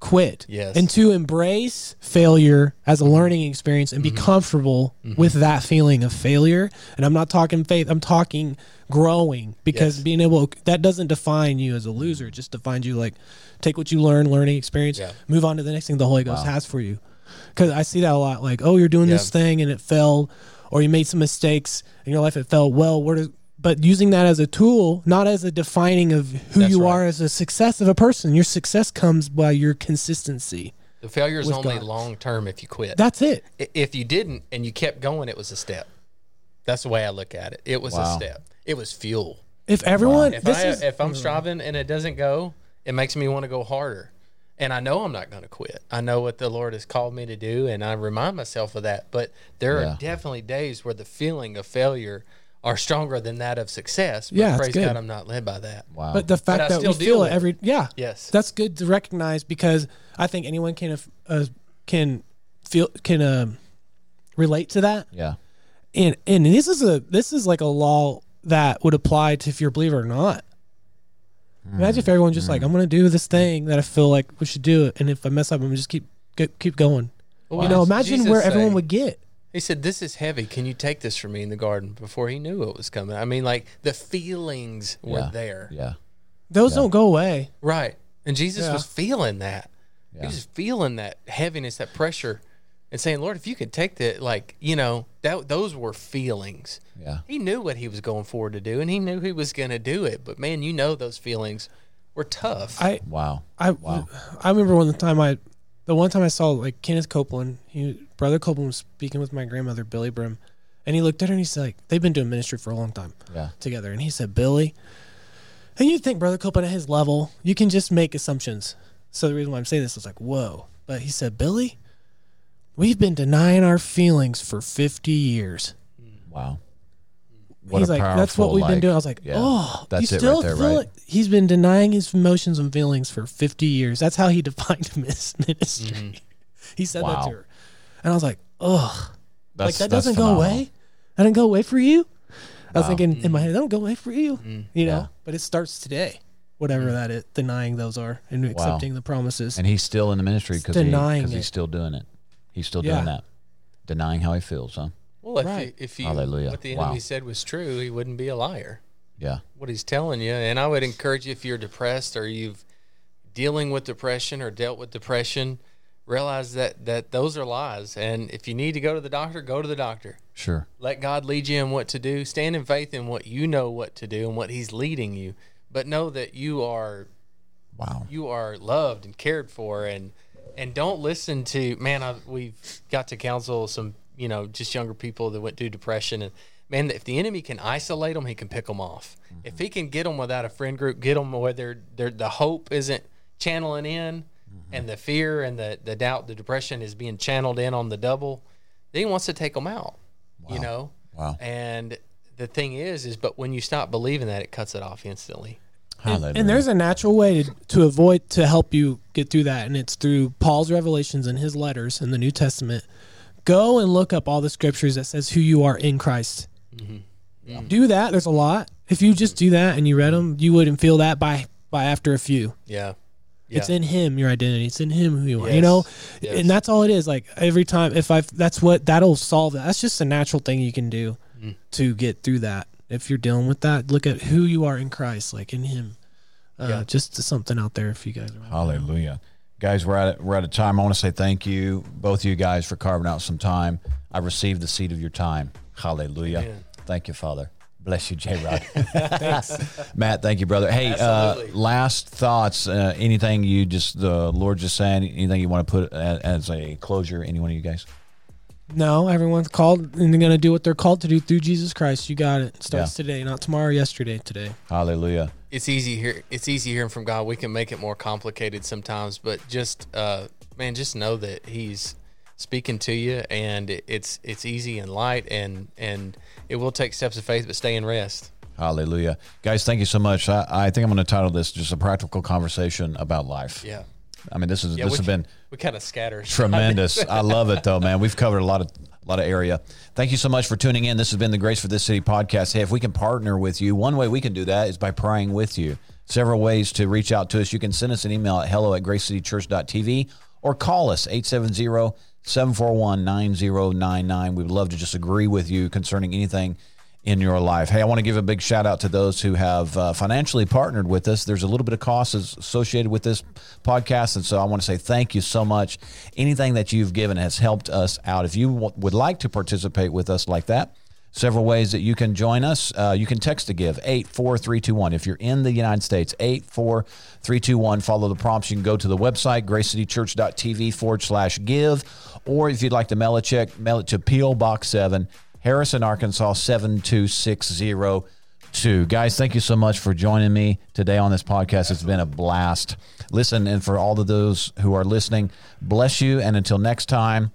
quit. Yes. And to embrace failure as a learning experience and be Mm-hmm. comfortable with that feeling of failure. And I'm not talking faith, I'm talking growing because Yes. being able that doesn't define you as a loser. It just defines you like take what you learn, learning experience, Yeah. move on to the next thing the Holy Ghost has for you. Because I see that a lot. Like, oh, you're doing this thing and it failed, or you made some mistakes in your life, it fell well. Where does but using that as a tool, not as a defining of who That's you right. are as a success of a person. Your success comes by your consistency. The failure is With only God. long term if you quit. That's it. If you didn't and you kept going, it was a step. That's the way I look at it. It was Wow. a step. It was fuel. If everyone, If this I is, if I'm mm. striving and it doesn't go, it makes me want to go harder. And I know I'm not going to quit. I know what the Lord has called me to do, and I remind myself of that. But there Yeah. are definitely days where the feeling of failure are stronger than that of success. But Yeah, praise good. God, I'm not led by that. Wow. but the fact I that we still deal feel it every, yeah, Yes. that's good to recognize because I think anyone can uh, can feel can um relate to that. yeah. And and this is a this is like a law that would apply to if you're a believer or not. Imagine if everyone just like I'm going to do this thing that I feel like we should do it, and if I mess up, I'm gonna just keep keep, keep going. Well, You know, imagine Jesus where everyone say? would get. He said, "This is heavy. Can you take this from me in the garden?" Before he knew it was coming. I mean, like the feelings were Yeah. there, Yeah. Those don't go away. right? And Jesus Yeah. was feeling that. Yeah. He was feeling that heaviness, that pressure, and saying, "Lord, if you could take that, like you know, that those were feelings." Yeah. He knew what he was going forward to do, and he knew he was going to do it. But man, you know, those feelings were tough. I Wow. I Wow. I remember one time I, the one time I saw like Kenneth Copeland, he brother Copeland was speaking with my grandmother Billye Brim, and he looked at her and he's like, they've been doing ministry for a long time Yeah. together, and he said, Billye, and you think brother Copeland at his level, you can just make assumptions. So the reason why I'm saying this is like, whoa, but he said, Billye, we've been denying our feelings for 50 years. Wow. He's like, that's what we've been doing. I was like, yeah, oh, that's you it still right there, feel right? it? He's been denying his emotions and feelings for 50 years. That's how he (laughs) defined his (laughs) ministry. Mm-hmm. He said that Mm-hmm. To her. And I was like, ugh. That's, like, that doesn't go away? That didn't go away for you? I was Wow. thinking in my mm-hmm. head, that don't go away for you. Mm-hmm. You know? Yeah. But it starts today, whatever mm. that is, denying those are and accepting the promises. And he's still in the ministry because Denying he, it. he's still doing it. He's still Yeah. doing that. Denying how he feels, huh? Well, if Right. you, if you Hallelujah. what the Wow. enemy said was true, he wouldn't be a liar. Yeah. what he's telling you. And I would encourage you if you're depressed or you've dealing with depression or dealt with depression, realize that that those are lies. And if you need to go to the doctor, go to the doctor. Sure. Let God lead you in what to do. Stand in faith in what you know what to do and what He's leading you. But know that you are Wow. you are loved and cared for and and don't listen to man I, we've got to counsel some you know just younger people that went through depression. And man if the enemy can isolate them he can pick them off. Mm-hmm. If he can get them without a friend group get them where they're, they're the hope isn't channeling in mm-hmm. and the fear and the, the doubt the depression is being channeled in on the double then he wants to take them out you know? Wow. and the thing is is but when you stop believing that it cuts it off instantly. Hallelujah. And there's a natural way to, to avoid to help you get through that, and it's through Paul's revelations and his letters in the New Testament. Go and look up all the scriptures that says who you are in Christ. Mm-hmm. Do that. There's a lot. If you just do that and you read them, you wouldn't feel that by by after a few. yeah It's in Him, your identity. It's in Him who you are. You know, Yes. and that's all it is. Like every time, if I, that's what that'll solve that. That's just a natural thing you can do Mm. to get through that. If you're dealing with that, look at who you are in Christ, like in Him. Uh, Yeah. Just something out there if you guys are. Hallelujah. Guys, we're at we're out of time. I want to say thank you, both of you guys, for carving out some time. I received the seed of your time. Hallelujah. Amen. Thank you, Father. Bless you, J Rod. (laughs) Matt, thank you, brother. Hey, uh, last thoughts. Uh, anything you just the Lord just saying, Anything you want to put a- as a closure? Any one of you guys? No, everyone's called and they're going to do what they're called to do through Jesus Christ. You got it. It starts today, not tomorrow, yesterday, today. Hallelujah. It's easy here it's easy hearing from god we can make it more complicated sometimes but just uh man just know that he's speaking to you and it's it's easy and light and and it will take steps of faith but stay in rest Hallelujah. Guys, thank you so much. I, I think I'm going to title this just a practical conversation about life. yeah I mean, this is Yeah, this has been we kind of scatter. (laughs) tremendous. I love it though, man. We've covered a lot of a lot of area. Thank you so much for tuning in. This has been the Grace for This City podcast. Hey, if we can partner with you, one way we can do that is by praying with you. Several ways to reach out to us. You can send us an email at hello at gracecitychurch.tv or call us 870 741 9099. We would love to just agree with you concerning anything in your life. Hey, I want to give a big shout out to those who have uh, financially partnered with us. There's a little bit of cost associated with this podcast, and so I want to say thank you so much. Anything that you've given has helped us out. If you w- would like to participate with us like that, several ways that you can join us. Uh, you can text to give 84321. If you're in the United States, 84321. Follow the prompts. You can go to the website, gracecitychurch.tv forward slash give. Or if you'd like to mail a check, mail it to P.O. Box 7, Harrison, Arkansas 72602. Guys, thank you so much for joining me today on this podcast. It's been a blast. Listen, and for all of those who are listening, bless you. And until next time,